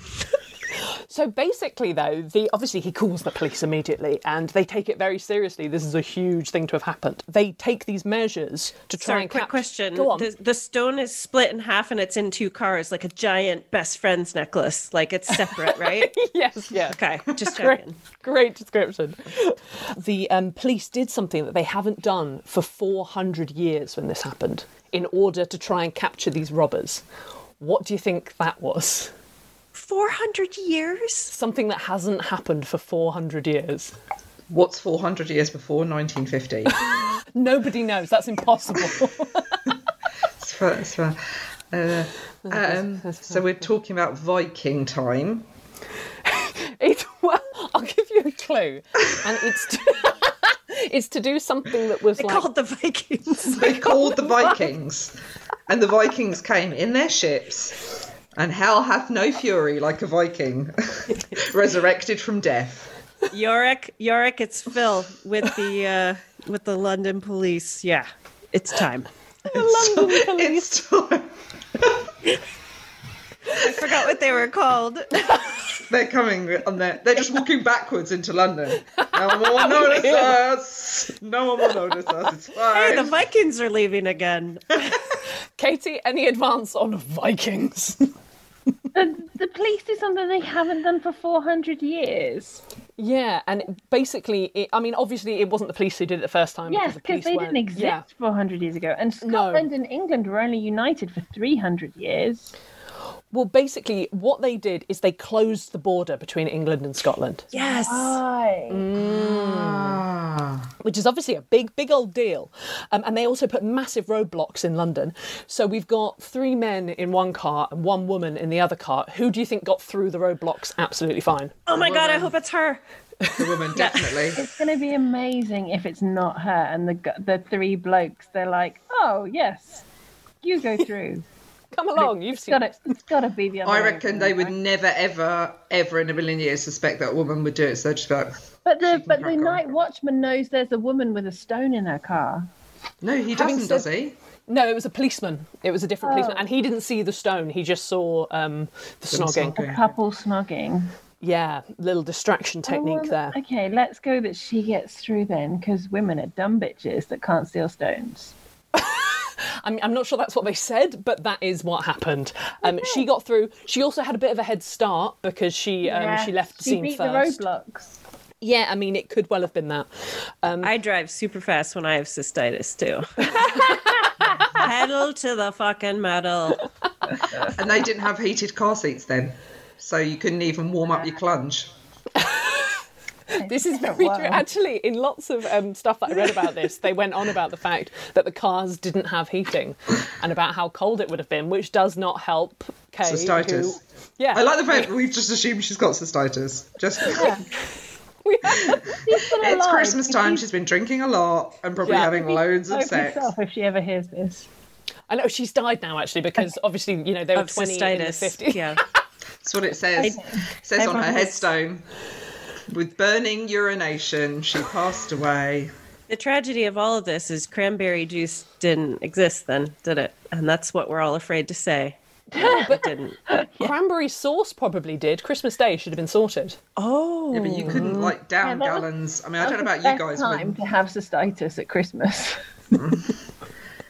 So basically, though, the obviously he calls the police immediately, and they take it very seriously. This is a huge thing to have happened. They take these measures to try Sorry, and quick cap- question. Go on. The, the stone is split in half and it's in two cars, like a giant best friends necklace. Like it's separate, right? [LAUGHS] yes, yes. Okay, just [LAUGHS] Great, checking. great description. The um, police did something that they haven't done for 400 years when this happened in order to try and capture these robbers. What do you think that was? 400 years? Something that hasn't happened for 400 years. What's 400 years before 1950? [LAUGHS] Nobody knows. That's impossible. [LAUGHS] It's for- it's for- uh, um, so we're talking about Viking time. [LAUGHS] It's well, I'll give you a clue, and it's to, it's to do something that was They like called the Vikings. They called the Vikings, and the Vikings came in their ships, and hell hath no fury like a Viking, [LAUGHS] resurrected from death. Yorick, Yorick, it's Phil with the uh, with the London police. Yeah, it's time. [LAUGHS] It's time. I forgot what they were called. [LAUGHS] They're coming on their. They're just walking backwards into London. No one will notice us. No one will notice us. It's Hey, the Vikings are leaving again. Catie. Any advance on Vikings? The, the police do something they haven't done for 400 years. yeah, and basically, it, I mean, obviously, it wasn't the police who did it the first time. Yes, because police they didn't exist Yeah. 400 years ago. And Scotland and England were only united for 300 years. Well, basically, what they did is they closed the border between England and Scotland, Yes. Right. Ah. which is obviously a big, big old deal. Um, and they also put massive roadblocks in London. So we've got three men in one car and one woman in the other car. Who do you think got through the roadblocks absolutely fine? Oh my god, I hope it's her. The woman, definitely. [LAUGHS] It's going to be amazing if it's not her and the the three blokes. They're like, oh yes, you go [LAUGHS] through. [LAUGHS] Come along, you've It's seen. got to. It's got to be the other. I reckon around, they would right? never, ever, ever in a million years suspect that a woman would do it. So they'd just like, But the but the night watchman knows there's a woman with a stone in her car. no, he doesn't, said- does he? No, it was a policeman. It was a different Oh. policeman, and he didn't see the stone. He just saw um, the snogging. snogging. A couple snogging. Yeah, little distraction I technique want- there. Okay, let's go that she gets through then, because women are dumb bitches that can't steal stones. I'm, I'm not sure that's what they said, but that is what happened. Um, She got through. She also had a bit of a head start because she um, Yeah, she left the she scene beat first. the roadblocks. Yeah, I mean, it could well have been that. Um, I drive super fast when I have cystitis too. [LAUGHS] Pedal to the fucking metal. And they didn't have heated car seats then, so you couldn't even warm up your clunge. [LAUGHS] This is very true. Actually, in lots of um, stuff that I read about this, they went on about the fact that the cars didn't have heating and about how cold it would have been, which does not help Kay. Cystitis. who- yeah. I like the fact that we've just assumed she's got cystitis. Just Yeah. [LAUGHS] it's alive. Christmas time. She's been drinking a lot and probably Yeah. having loads of sex. pissed off if she ever hears this. I know she's died now, actually, because obviously, you know, they were Of 20 in the 50s. Yeah. That's what it says. It says on her Everyone was- headstone. With burning urination, she passed away. The tragedy of all of this is cranberry juice didn't exist then, did it? And that's what we're all afraid to say. but it [LAUGHS] didn't. Cranberry sauce probably did. Christmas Day should have been sorted. Oh. Yeah, but you couldn't mm. like down Yeah, that was- gallons. I mean, I don't know about you the guys. best but time to have cystitis at Christmas. [LAUGHS]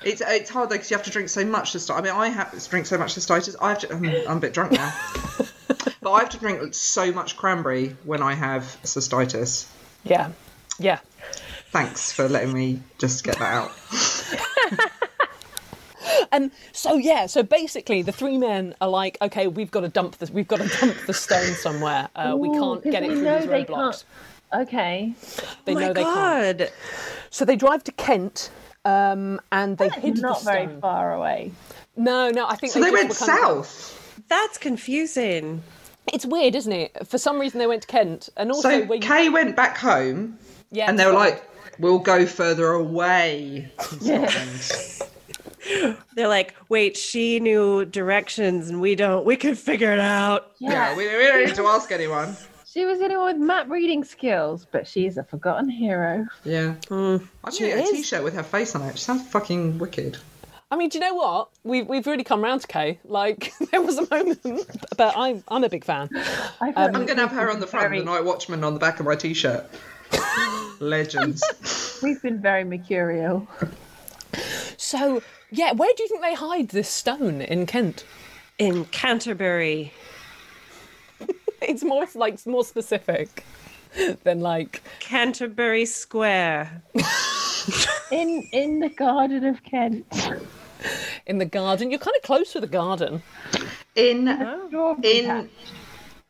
It's it's hard though because you have to drink so much to start. I mean, I have to drink so much cystitis. I have to. I'm, I'm a bit drunk now, [LAUGHS] but I have to drink so much cranberry when I have cystitis. Yeah. Yeah. Thanks for letting me just get that out. [LAUGHS] Um, so yeah, so basically the three men are like, okay, we've got to dump this. We've got to dump the stone somewhere. Uh, we can't get it through know these roadblocks. Okay. They oh know my they can't. God. So they drive to Kent, um, and they hid Not the very far away. No, no, I think So they just went were kind of- south. That's confusing. It's weird, isn't it? For some reason they went to Kent, and also So where you- Kay went back home, yeah, and they were like, "We'll go further away." They're like, wait, she knew directions and we don't. We can figure it out. Yeah, we, we don't need to ask anyone. She was anyone with map reading skills, but she's a forgotten hero. Yeah, I She need a is. t-shirt with her face on it. She sounds fucking wicked. I mean, do you know what? We've we've really come round to Kay. Like [LAUGHS] there was a moment, [LAUGHS] but I'm I'm a big fan. I Um, I'm gonna have her on the front, Very- the Night Watchman on the back of my t-shirt. [LAUGHS] Legends. We've been very mercurial. So yeah, where do you think they hide this stone in Kent? In Canterbury. It's more like more specific than like Canterbury Square. In in the Garden of Kent. [LAUGHS] in the garden. You're kind of close to the garden. In Strawberry in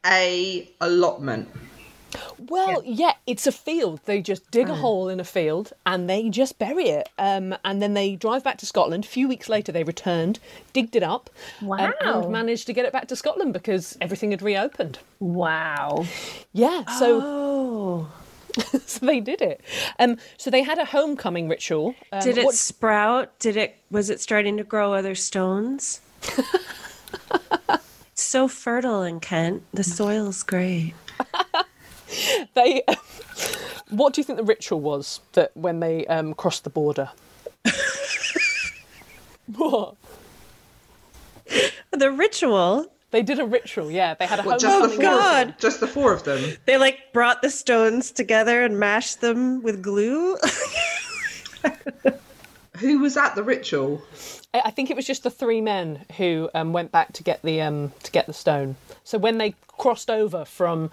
a allotment. Well, yeah, it's a field. They just dig a hole in a field and they just bury it. Um, and then they drive back to Scotland. A few weeks later, they returned, digged it up, um, Wow. and managed to get it back to Scotland because everything had reopened. Wow. Yeah, so Oh. [LAUGHS] so they did it. Um, so they had a homecoming ritual. Um, Did it what- sprout? Did it was it starting to grow other stones? It's [LAUGHS] so fertile in Kent. The soil's great. [LAUGHS] they? what do you think the ritual was that when they um, crossed the border? what? The ritual. They did a ritual. Yeah, they had a What, just the homecoming. four God. them? Just the four of them. They like brought the stones together and mashed them with glue. [LAUGHS] Who was at the ritual? I I think it was just the three men who um, went back to get the um, to get the stone. So when they crossed over from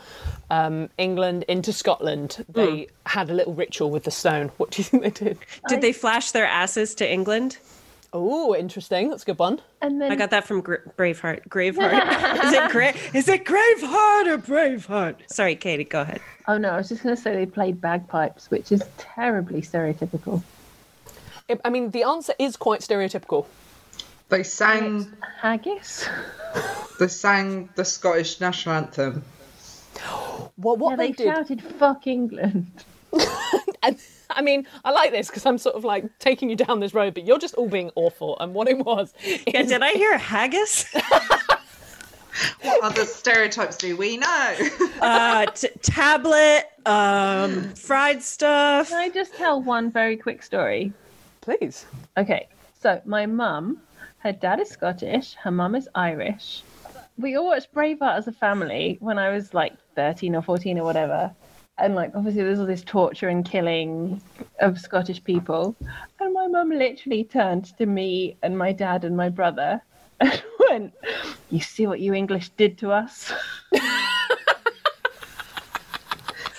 um, England into Scotland, they had a little ritual with the stone. What do you think they did? Did they flash their asses to England? Oh, interesting. That's a good one. And then I got that from Gra- Braveheart. Graveheart. [LAUGHS] is it Gra- Is it Graveheart or Braveheart? Sorry, Catie. Go ahead. Oh no, I was just going to say they played bagpipes, which is terribly stereotypical. I- I mean, the answer is quite stereotypical. They sang. Haggis? They sang the Scottish national anthem. Well, what yeah, they, they, did, shouted "fuck England." [LAUGHS] [LAUGHS] and I mean, I like this because I'm sort of like taking you down this road, but you're just all being awful. And what it was, Yeah, did I hear haggis? [LAUGHS] What other stereotypes do we know? uh, t- tablet, um, fried stuff. Can I just tell one very quick story? please. Okay, so my mum, her dad is Scottish, her mum is Irish. We all watched Braveheart as a family when I was like 13 or 14 or whatever. And like, obviously, there's all this torture and killing of Scottish people. And my mum literally turned to me and my dad and my brother [LAUGHS] and went, You see what you English did to us? [LAUGHS]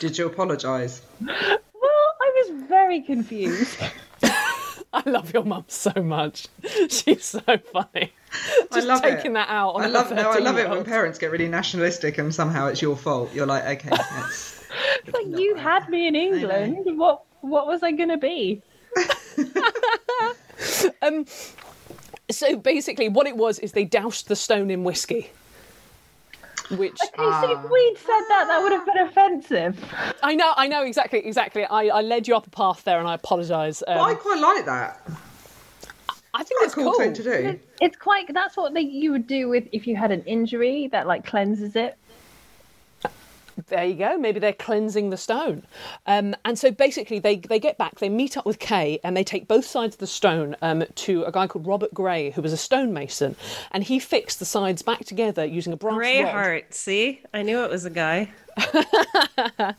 Did you apologise? Well, I was very confused. [LAUGHS] I love your mum so much. She's so funny. I Just love taking it. that out. On I love no, I love it when parents get really nationalistic and somehow it's your fault. You're like, okay, yes. It's like you had me in England. What what was I gonna be? [LAUGHS] Um, so basically, what it was is they doused the stone in whiskey. Which Okay, so if we'd said that, that would have been offensive. I know, I know exactly, exactly. I, I led you up a path there, and I apologise. Um, But I quite like that. I think Quite it's a cool, cool. thing to do. It's quite. That's what they, you would do with if you had an injury that like cleanses it. There you go. Maybe they're cleansing the stone. Um, and so basically, they, they get back, they meet up with Kay, and they take both sides of the stone um, to a guy called Robert Gray, who was a stonemason. And he fixed the sides back together using a brass rod. Greyheart. See, I knew it was a guy. [LAUGHS]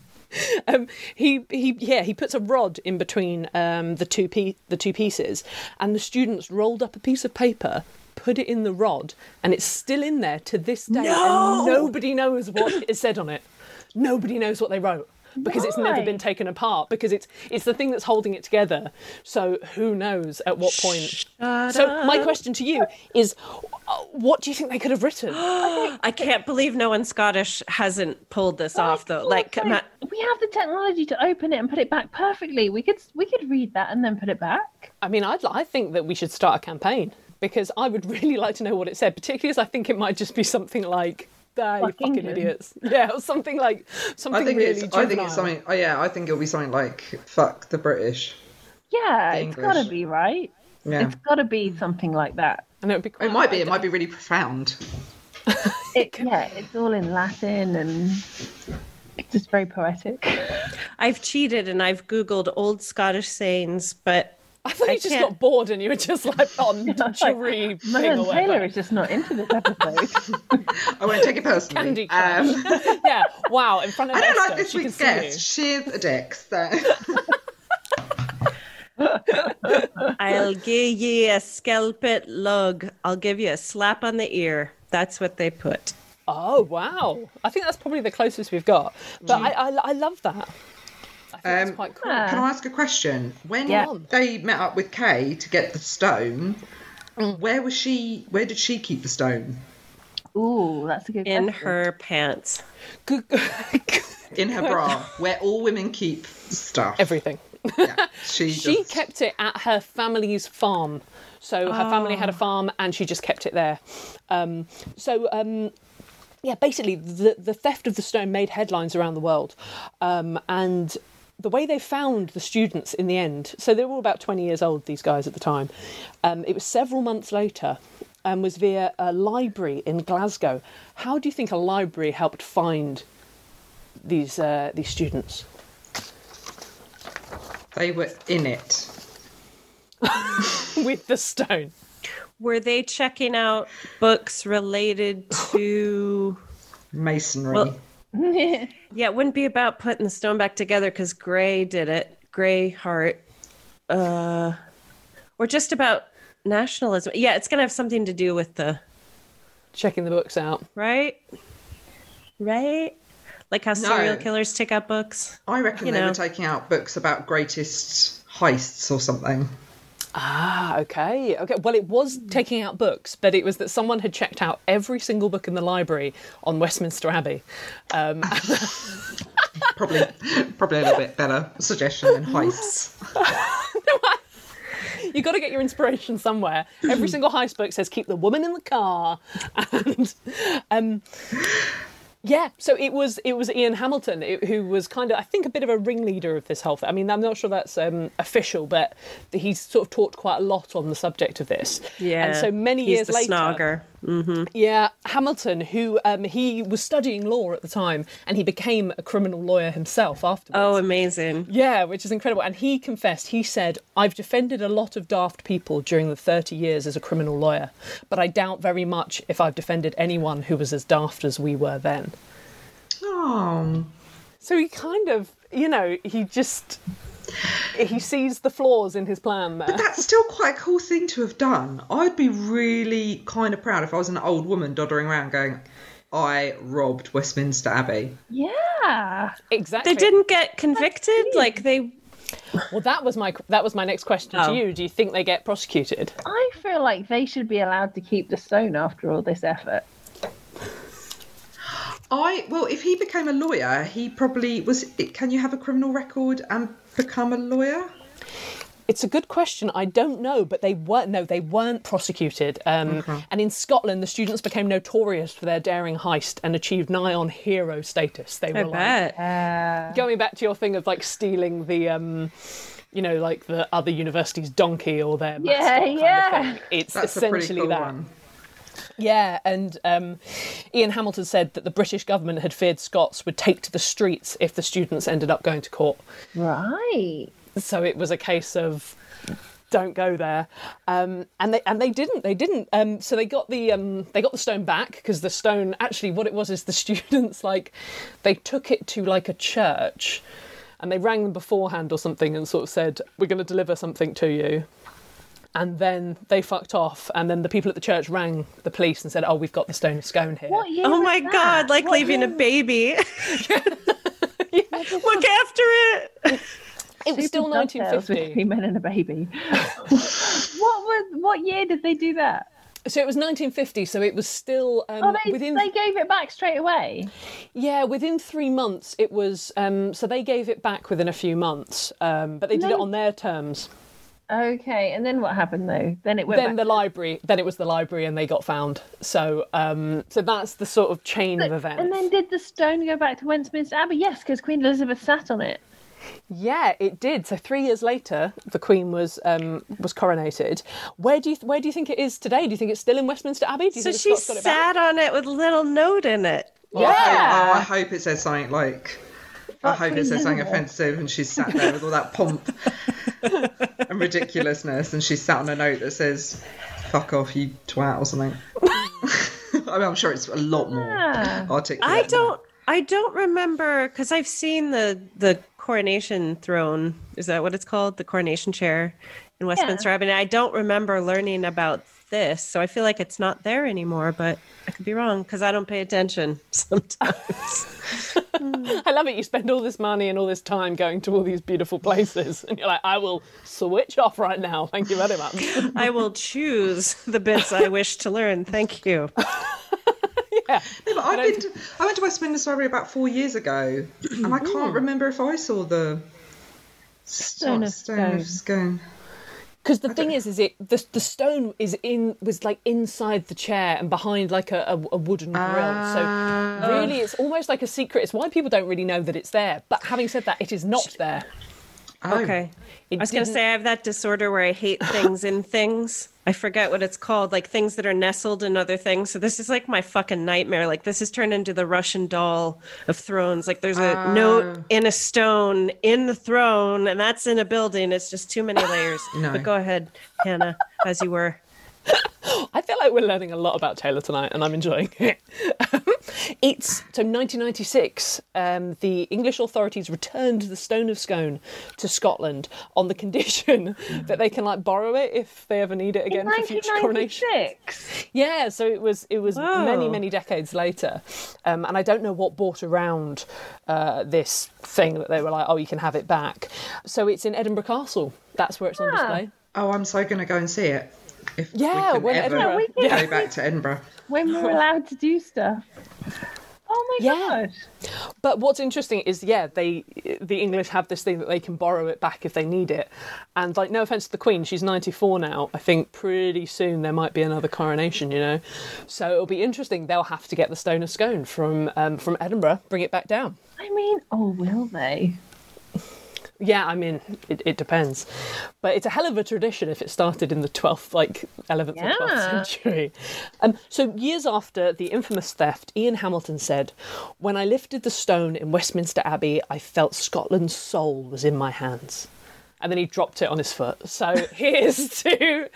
Um, he he yeah he puts a rod in between um, the two pe- the two pieces, and the students rolled up a piece of paper, put it in the rod, and it's still in there to this day, and nobody knows what is said on it. Nobody knows what they wrote because it's never been taken apart because it's it's the thing that's holding it together. So who knows at what point? so my question to you is, uh, what do you think they could have written? [GASPS] I can't believe no one Scottish hasn't pulled this off though. Like, Like, Matt, we have the technology to open it and put it back perfectly. We could we could read that and then put it back. I mean, I'd, I think that we should start a campaign because I would [LAUGHS] really like to know what it said, particularly as I think it might just be something like, ah, you Fuck fucking England." idiots. [LAUGHS] Yeah, or something like, something I think really it's. I think it's something. Oh yeah, I think it'll be something like "fuck the British." Yeah, The it's got to be right. Yeah, It's got to be something like that. And it would be it might be. It might be really profound. [LAUGHS] It, yeah, it's all in Latin and it's just very poetic. [LAUGHS] I've cheated and I've googled old Scottish sayings, but I thought I you just can't- got bored and you were just like on the jury thing Man, or Taylor whatever. is just not into this episode. [LAUGHS] I won't take it personally. Candy Crush. Um, [LAUGHS] yeah, wow, in front of I don't Esther, like this she can week's guest. you. She's a dick. So. [LAUGHS] I'll give ye a skelpit lug. I'll give you a slap on the ear. That's what they put. Oh, wow. I think that's probably the closest we've got. But I, I, I love that. I that's Um, quite cool. Can I ask a question? When Yeah. they met up with Kay to get the stone, Mm. where was she? Where did she keep the stone? Ooh, that's a good In question. her pants. [LAUGHS] In her bra, where all women keep stuff. Everything. Yeah, she [LAUGHS] She just- kept it at her family's farm. So her family had a farm and she just kept it there. Um, so, um, yeah, basically, the, the theft of the stone made headlines around the world. Um, and the way they found the students in the end, so they were all about 20 years old, these guys at the time, um, it was several months later and was via a library in Glasgow. How do you think a library helped find these, uh, these students? They were in it. [LAUGHS] With the stone. Were they checking out books related to. Masonry. Well- [LAUGHS] Yeah, it wouldn't be about putting the stone back together because Gray did it. Gray Heart. Uh, or just about nationalism. Yeah, it's going to have something to do with the. Checking the books out. Right? Right? Like how serial No. killers take out books. I reckon you they know. were taking out books about greatest heists or something. Ah, okay. Okay. Well, it was taking out books, but it was that someone had checked out every single book in the library on Westminster Abbey. Um, [LAUGHS] Probably, probably a little bit better suggestion than heists. [LAUGHS] you got to get your inspiration somewhere. Every [LAUGHS] single heist book says keep the woman in the car, and um, yeah. So it was it was Ian Hamilton who was kind of I think a bit of a ringleader of this whole thing. I mean, I'm not sure that's um, official, but he's sort of talked quite a lot on the subject of this. Yeah. And so many He's years the later, snogger. Yeah, Hamilton, who um, he was studying law at the time, and he became a criminal lawyer himself afterwards. Oh, amazing. Yeah, which is incredible. And he confessed, he said, I've defended a lot of daft people during the 30 years as a criminal lawyer, but I doubt very much if I've defended anyone who was as daft as we were then. Oh, So he kind of, you know, he just. He sees the flaws in his plan there. That's still quite a cool thing to have done. I'd be really kind of proud if I was an old woman doddering around going, I robbed Westminster Abbey. Yeah. Exactly. They didn't get convicted. Like they. Well, that was my that was my next question Oh. to you. Do you think they get prosecuted? I feel like they should be allowed to keep the stone after all this effort. I well, if he became a lawyer, he probably was. Can you have a criminal record and become a lawyer? It's a good question. I don't know, but they weren't. No, they weren't prosecuted. Um, And in Scotland, the students became notorious for their daring heist and achieved nigh on hero status. They were I like, bet. going back to your thing of like stealing the. Um, you know, like the other university's donkey or their mascot Yeah, kind of yeah. thing. It's That's a essentially cool that. one. Yeah, and um, Ian Hamilton said that the British government had feared Scots would take to the streets if the students ended up going to court. Right. So it was a case of don't go there, um, and they and they didn't. They didn't. Um, so they got the um, they got the stone back because the stone actually what it was is the [LAUGHS] students like they took it to like a church, and they rang them beforehand or something and sort of said we're going to deliver something to you. And then they fucked off, and then the people at the church rang the police and said, "Oh, we've got the stone of scone here." What year Oh my that? god! Like What leaving a year- baby. [LAUGHS] Look after it. It was still Super dovetails 1950. Between men and a baby. [LAUGHS] what was? What year did they do that? So it was 1950. So it was still um, Oh, they, within they gave it back straight away. yeah within three months. It was um, so they gave it back within a few months, um, but they did it on their terms. Okay, and then what happened though? Then it went Then back. the library, then it was the library, and they got found. So um, so that's the sort of chain of events. and then did the stone go back to Westminster Abbey? Yes, because Queen Elizabeth sat on it. Yeah, it did. So three years later, the Queen was um, was coronated. Where do you where do you think it is today? Do you think it's still in Westminster Abbey? Do you So think she Scots got it back? sat on it with a little note in it. Well, I hope- Yeah. oh, I hope it says something like. I hope it Queen says something offensive, and she's sat there with all that pomp [LAUGHS] [LAUGHS] and ridiculousness, and she's sat on a note that says "fuck off, you twat" or something. [LAUGHS] I mean, I'm sure it's a lot more Ah. articulate. I don't. I don't remember because I've seen the the coronation throne. Is that what it's called? The coronation chair in Westminster Abbey. And I don't remember learning about this, so I feel like it's not there anymore. But I could be wrong because I don't pay attention [LAUGHS] sometimes. [LAUGHS] I love it. You spend all this money and all this time going to all these beautiful places, and you're like, I will switch off right now. Thank you very much. [LAUGHS] I will choose the bits I wish to learn. Thank you. yeah. No, but I've been to, I went to Westminster Abbey about four years ago, and I can't mm. remember if I saw the Stone of stone of scone. Because the thing is, is it the the stone is in was like inside the chair and behind like a, a, a wooden grill. Ah. so really, it's almost like a secret. It's why people don't really know that it's there. But having said that, it is not there. Okay. It I was going to say I have that disorder where I hate things in [LAUGHS] things. I forget what it's called, like things that are nestled in other things. So this is like my fucking nightmare. Like this has turned into the Russian doll of thrones. Like there's a ah. note in a stone in the throne, and that's in a building. It's just too many layers. [GASPS] No. But go ahead, Hannah, as you were. [LAUGHS] I feel like we're learning a lot about Taylor tonight, and I'm enjoying it. it's so 1996. Um, the English authorities returned the Stone of Scone to Scotland on the condition [LAUGHS] that they can like borrow it if they ever need it again for future [LAUGHS] coronation. 1996. Yeah, so it was it was many Whoa. many decades later, um, and I don't know what brought around uh, this thing that they were like, oh, you can have it back. So it's in Edinburgh Castle. That's where it's on Ah. display. Oh, I'm so going to go and see it. If Yeah, we can ever Edinburgh- we can- go back to Edinburgh. When we're [LAUGHS] allowed to do stuff. Oh my Yeah. god. But what's interesting is, yeah, they the English have this thing that they can borrow it back if they need it, and like, no offense to the Queen, she's ninety four now. I think pretty soon there might be another coronation, you know. So it'll be interesting. They'll have to get the Stone of Scone from um, from Edinburgh, bring it back down. I mean, oh, will they? Yeah, I mean, it, it depends, but it's a hell of a tradition if it started in the twelfth, like eleventh or twelfth century. Um, so years after the infamous theft, Ian Hamilton said, "When I lifted the stone in Westminster Abbey, I felt Scotland's soul was in my hands." And then he dropped it on his foot. So [LAUGHS] here's to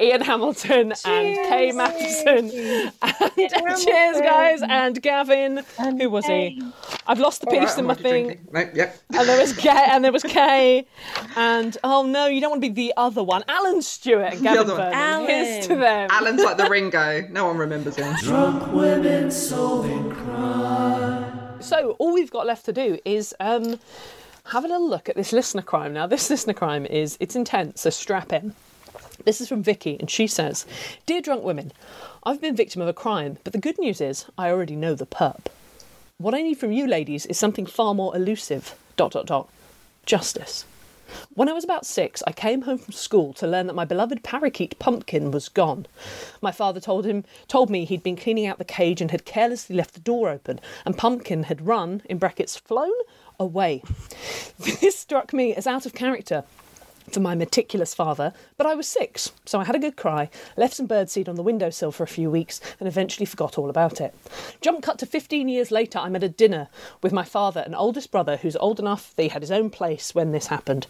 Ian Hamilton and Kay Matheson. [LAUGHS] And cheers, guys. And Gavin, who was he? I've lost the All piece right, in I'm my thing. drinking. No, yep. And there was [LAUGHS] Kay, and there was Kay, and oh no, you don't want to be the other one, Alan Stuart and Gavin other one. Vernon. Here's to Alan. them. Alan's like the Ringo. No one remembers him. Drunk women solving crime. So all we've got left to do is um, have a little look at this listener crime. Now, this listener crime is it's intense, so strap in. This is from Vicky, and she says, "Dear drunk women, I've been victim of a crime, but the good news is I already know the perp. What I need from you ladies is something far more elusive. Dot dot dot. Justice." When I was about six, I came home from school to learn that my beloved parakeet Pumpkin was gone. My father told him told me he'd been cleaning out the cage and had carelessly left the door open, and Pumpkin had run, in brackets, flown away. This struck me as out of character for my meticulous father, but I was six, so I had a good cry, left some birdseed on the windowsill for a few weeks, and eventually forgot all about it. Jump cut to 15 years later, I'm at a dinner with my father and oldest brother, who's old enough that he had his own place when this happened.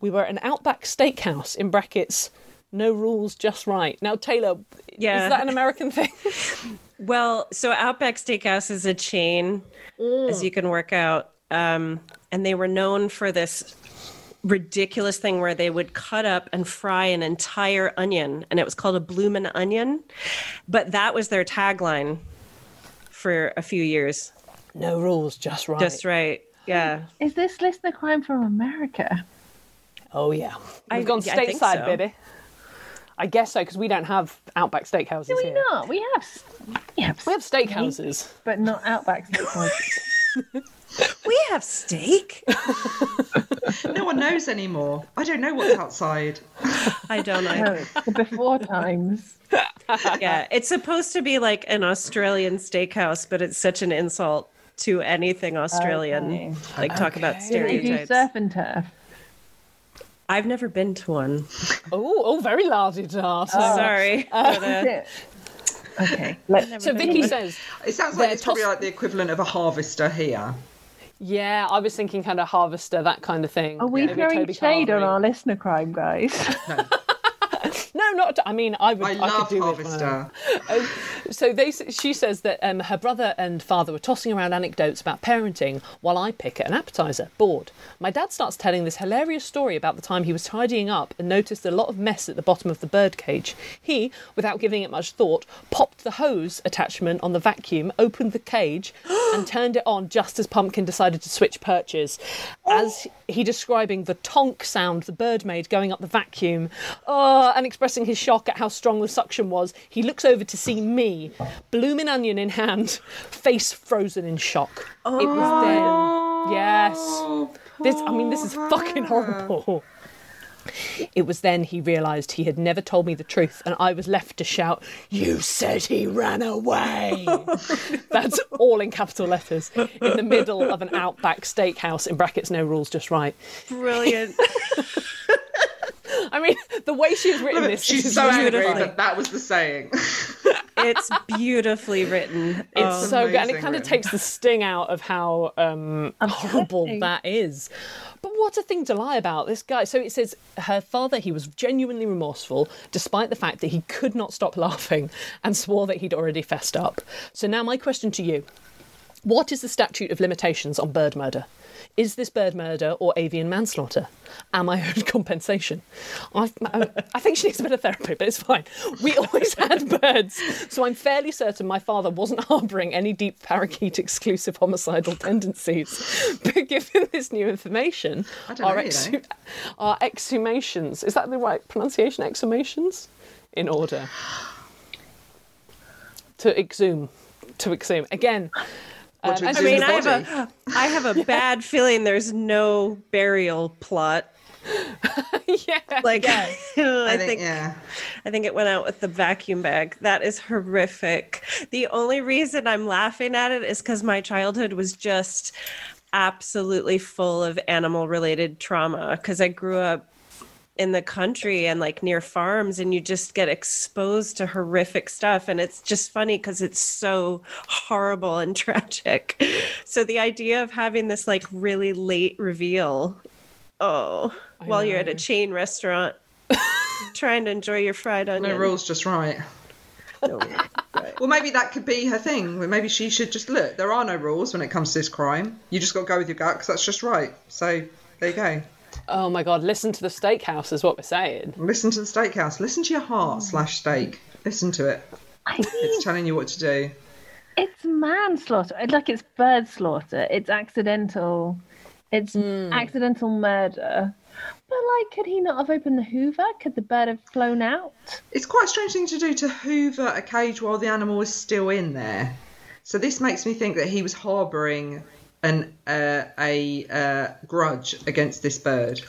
We were at an Outback Steakhouse, in brackets, no rules, just right. Now, Taylor, Yeah. is that an American thing? [LAUGHS] Well, so Outback Steakhouse is a chain, as mm. you can work out. Um, and they were known for this ridiculous thing where they would cut up and fry an entire onion, and it was called a bloomin' onion. But that was their tagline for a few years. no rules, just right. Just right. Yeah. Is this listener crime from America? Oh, yeah. We've I- gone yeah, I stateside, so. baby. I guess so, because we don't have Outback Steakhouses Do we here. not? We have, s- we have, We have steakhouses. but not Outback Steakhouses. [LAUGHS] We have steak. [LAUGHS] No one knows anymore. I don't know what's outside. I don't [LAUGHS] know. No, the before times. [LAUGHS] yeah, it's supposed to be like an Australian steakhouse, but it's such an insult to anything Australian. Okay. Like talk about Do do stereotypes. surf and turf? I've never been to one. Oh, oh, very lardy da. Sorry. uh, Okay. Let, So Vicky says, It sounds like They're it's probably like the equivalent of a harvester here. Yeah, I was thinking kind of harvester, that kind of thing. are we Maybe a throwing Toby shade on our listener crime, guys? [LAUGHS] No, [LAUGHS] not. I mean, I would. I I, love could do harvester. So they, she says that um, her brother and father were tossing around anecdotes about parenting while I pick at an appetizer, bored. My dad starts telling this hilarious story about the time he was tidying up and noticed a lot of mess at the bottom of the bird cage. He, without giving it much thought, popped the hose attachment on the vacuum, opened the cage, [GASPS] and turned it on just as Pumpkin decided to switch perches. As he describing the tonk sound the bird made going up the vacuum, oh, and expressing his shock at how strong the suction was, he looks over to see me, blooming onion in hand, [LAUGHS] face frozen in shock. It was oh. then. Yes. This, I mean, this is fucking horrible. It was then he realised he had never told me the truth, and I was left to shout, You said he ran away! [LAUGHS] That's all in capital letters in the middle of an outback steakhouse, in brackets, no rules, just right. brilliant. [LAUGHS] I mean, the way she's written this She's so angry beautiful. that that was the saying. [LAUGHS] it's beautifully written. It's Oh, so good, and it amazing kind of takes the sting out of how um, horrible Upsetting. that is. But what a thing to lie about this guy. So it says her father, he was genuinely remorseful, despite the fact that he could not stop laughing and swore that he'd already fessed up. So now my question to you: What is the statute of limitations on bird murder? Is this bird murder or avian manslaughter? Am I owed [LAUGHS] compensation? I, I, I think she needs a bit of therapy, but it's fine. We [LAUGHS] always had birds, so I'm fairly certain my father wasn't [LAUGHS] harbouring any deep parakeet exclusive homicidal tendencies. But given this new information, our, our exhumations, is that the right pronunciation? Exhumations? In order. To exhume. To exhume. Again, um, I mean, I have a, [GASPS] I have a bad feeling there's no burial plot. [LAUGHS] yeah. Like, [LAUGHS] I, I think, think, yeah. I think it went out with the vacuum bag. That is horrific. The only reason I'm laughing at it is because my childhood was just absolutely full of animal related trauma. Because I grew up in the country and like near farms, and you just get exposed to horrific stuff. And it's just funny because it's so horrible and [LAUGHS] tragic. So the idea of having this like really late reveal Oh, while you're at a chain restaurant trying to enjoy your fried onion. No rules, just right. [LAUGHS] No right. Well, maybe that could be her thing. Maybe she should just look. There are no rules when it comes to this crime. You just got to go with your gut because that's just right. So there you go. Oh my god, listen to the steakhouse is what we're saying. Listen to the steakhouse. Listen to your heart mm. slash steak. Listen to it. I mean, It's telling you what to do. it's manslaughter. It's Like it's bird slaughter. It's accidental. It's hmm. accidental murder. But like, could he not have opened the Hoover? Could the bird have flown out? It's quite a strange thing to do to hoover a cage while the animal is still in there. So this makes me think that he was harbouring an uh, a uh, grudge against this bird.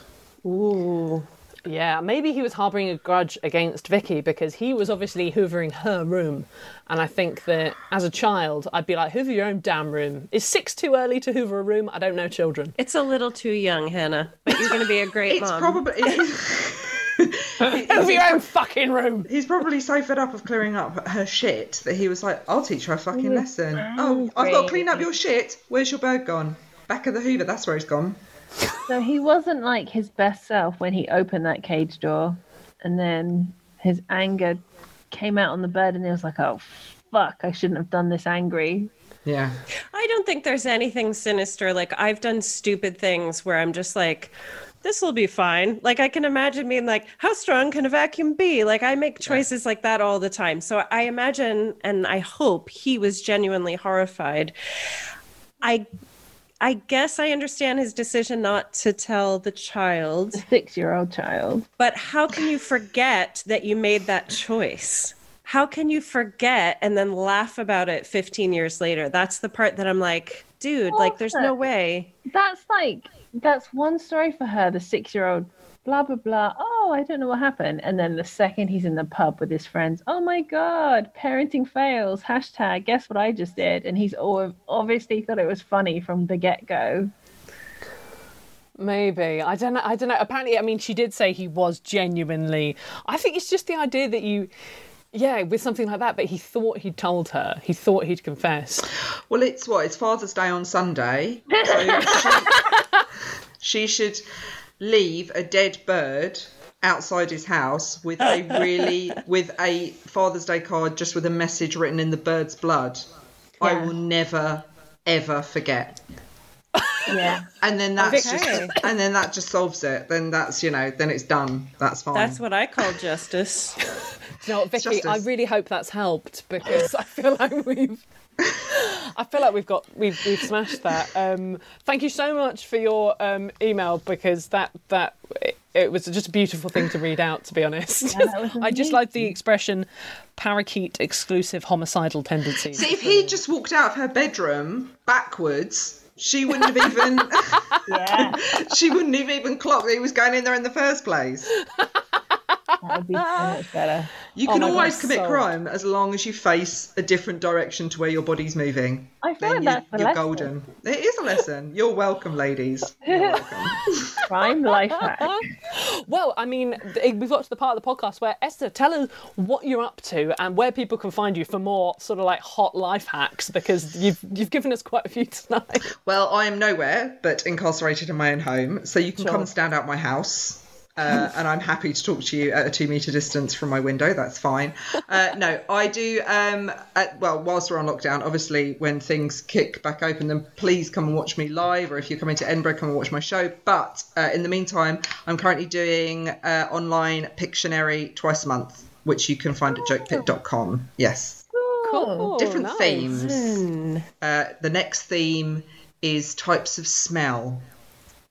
Ooh. Yeah, maybe he was harbouring a grudge against Vicky because he was obviously hoovering her room. And I think that as a child, I'd be like, hoover your own damn room. Is six too early to hoover a room? I don't know children. It's a little too young, Hannah, but you're going to be a great It's mom. probably [LAUGHS] [LAUGHS] [LAUGHS] Hoover your own fucking room. he's probably so fed up of clearing up her shit that he was like, "I'll teach her a fucking lesson." Oh, I've got to clean up your shit. Where's your bird gone? Back of the Hoover. That's where he's gone. So he wasn't like his best self when he opened that cage door, and then his anger came out on the bird, and he was like, "Oh, fuck! I shouldn't have done this angry." Yeah. I don't think there's anything sinister. Like, I've done stupid things where I'm just like, this will be fine. Like, I can imagine being like, how strong can a vacuum be? Like, I make choices like that all the time. So I imagine and I hope he was genuinely horrified. I. I guess I understand his decision not to tell the child, six-year-old child. but how can you forget that you made that choice? How can you forget and then laugh about it 15 years later? That's the part that I'm like, dude, like, there's no way. That's like that's one story for her. The six-year-old, blah blah blah. Oh, I don't know what happened. And then the second he's in the pub with his friends, oh my god, parenting fails. Hashtag. Guess what I just did? And he's all obviously thought it was funny from the get-go. Maybe I don't know. I don't know. Apparently, I mean, she did say he was genuinely. I think it's just the idea that you, yeah, with something like that. But he thought he'd told her. He thought he'd confessed. Well, it's what? It's Father's Day on Sunday. [LAUGHS] So she, she should leave a dead bird outside his house with a really [LAUGHS] with a Father's Day card just with a message written in the bird's blood. I will never ever forget. Yeah. And then that's Okay. just and then that just solves it. Then that's you know, then it's done. That's fine. That's what I call justice. You know what, Vicky? I really hope that's helped because I feel like we've. I feel like we've got we've we've smashed that. Um, thank you so much for your um, email because that that it, it was just a beautiful thing to read out. To be honest, that was [LAUGHS] I just like the expression "parakeet exclusive homicidal tendencies." See if he just walked out of her bedroom backwards, she wouldn't have even [LAUGHS] Yeah. [LAUGHS] she wouldn't have even clocked that he was going in there in the first place. That would be so much better. You Oh can God, always commit sold. crime as long as you face a different direction to where your body's moving. I feel Then like you, that's the you're lesson. golden. It is a lesson. You're welcome, ladies. You're [LAUGHS] welcome. Crime life hack. [LAUGHS] Well, I mean, we've got to the part of the podcast where Esther, tell us what you're up to and where people can find you for more sort of like hot life hacks because you've you've given us quite a few [LAUGHS] tonight. Well, I am nowhere but incarcerated in my own home, so you can come stand out my house. Uh, and I'm happy to talk to you at a two meter distance from my window. That's fine. Uh, [LAUGHS] no, I do. Um, at, well, whilst we're on lockdown, obviously, when things kick back open, then please come and watch me live. Or if you're coming to Edinburgh, come and watch my show. But uh, in the meantime, I'm currently doing uh, online Pictionary twice a month, which you can find at jokepit.com. Yes, Cool, different nice. themes. Uh, the next theme is types of smell.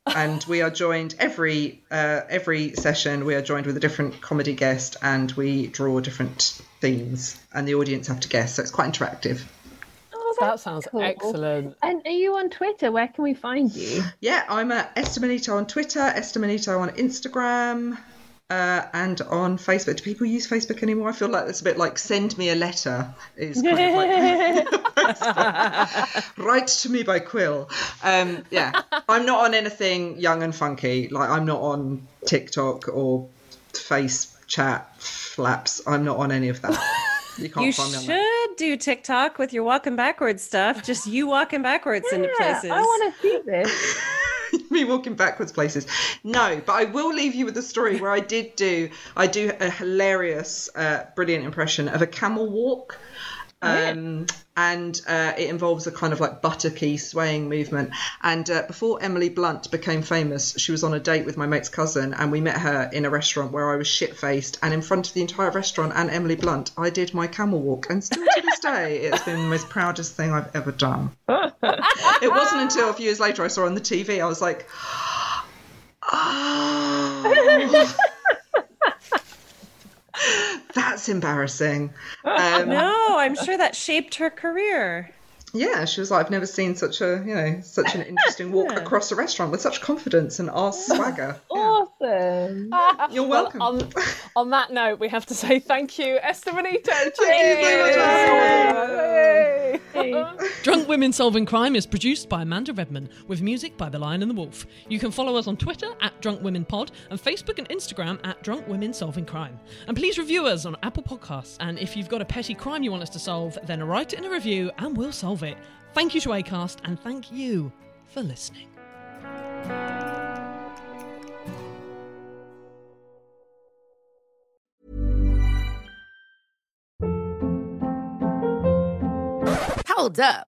And we are joined every uh, every session. We are joined with a different comedy guest, and we draw different themes, and the audience have to guess. So it's quite interactive. Oh, That sounds cool. excellent. And are you on Twitter? Where can we find you? Yeah, I'm at Estemanito on Twitter, Estemanito on Instagram, uh, and on Facebook. Do people use Facebook anymore? I feel like it's a bit like send me a letter is kind of like [LAUGHS] [LAUGHS] write to me by Quill. Um, yeah, I'm not on anything young and funky. Like I'm not on TikTok or Face Chat Flaps. I'm not on any of that. You can't You find me on that. should do TikTok with your walking backwards stuff. Just you walking backwards into Yeah, places. I want to see this. [LAUGHS] [LAUGHS] me walking backwards places. No, but I will leave you with a story where I did do I do a hilarious, uh, brilliant impression of a camel walk. Um, and uh, it involves a kind of like buttocky swaying movement. And uh, before Emily Blunt became famous, she was on a date with my mate's cousin, and we met her in a restaurant where I was shit faced. And in front of the entire restaurant and Emily Blunt, I did my camel walk. And still to this day, it's been the most proudest thing I've ever done. it wasn't until a few years later I saw on the TV, I was like, [GASPS] oh. [LAUGHS] That's embarrassing. [LAUGHS] Um, no, I'm sure that shaped her career. Yeah, she was like, I've never seen such a, you know, such an interesting walk Yeah. across a restaurant with such confidence and our swagger. Awesome. [LAUGHS] You're welcome. Well, on, on that note, we have to say thank you, Esther Manito. Thank you so Cheers! Yay! Drunk Women Solving Crime is produced by Amanda Redman with music by The Lion and the Wolf. You can follow us on Twitter at Drunk Women Pod and Facebook and Instagram at Drunk Women Solving Crime. And please review us on Apple Podcasts. And if you've got a petty crime you want us to solve, then write it in a review and we'll solve it. Thank you to Acast and thank you for listening. Hold up.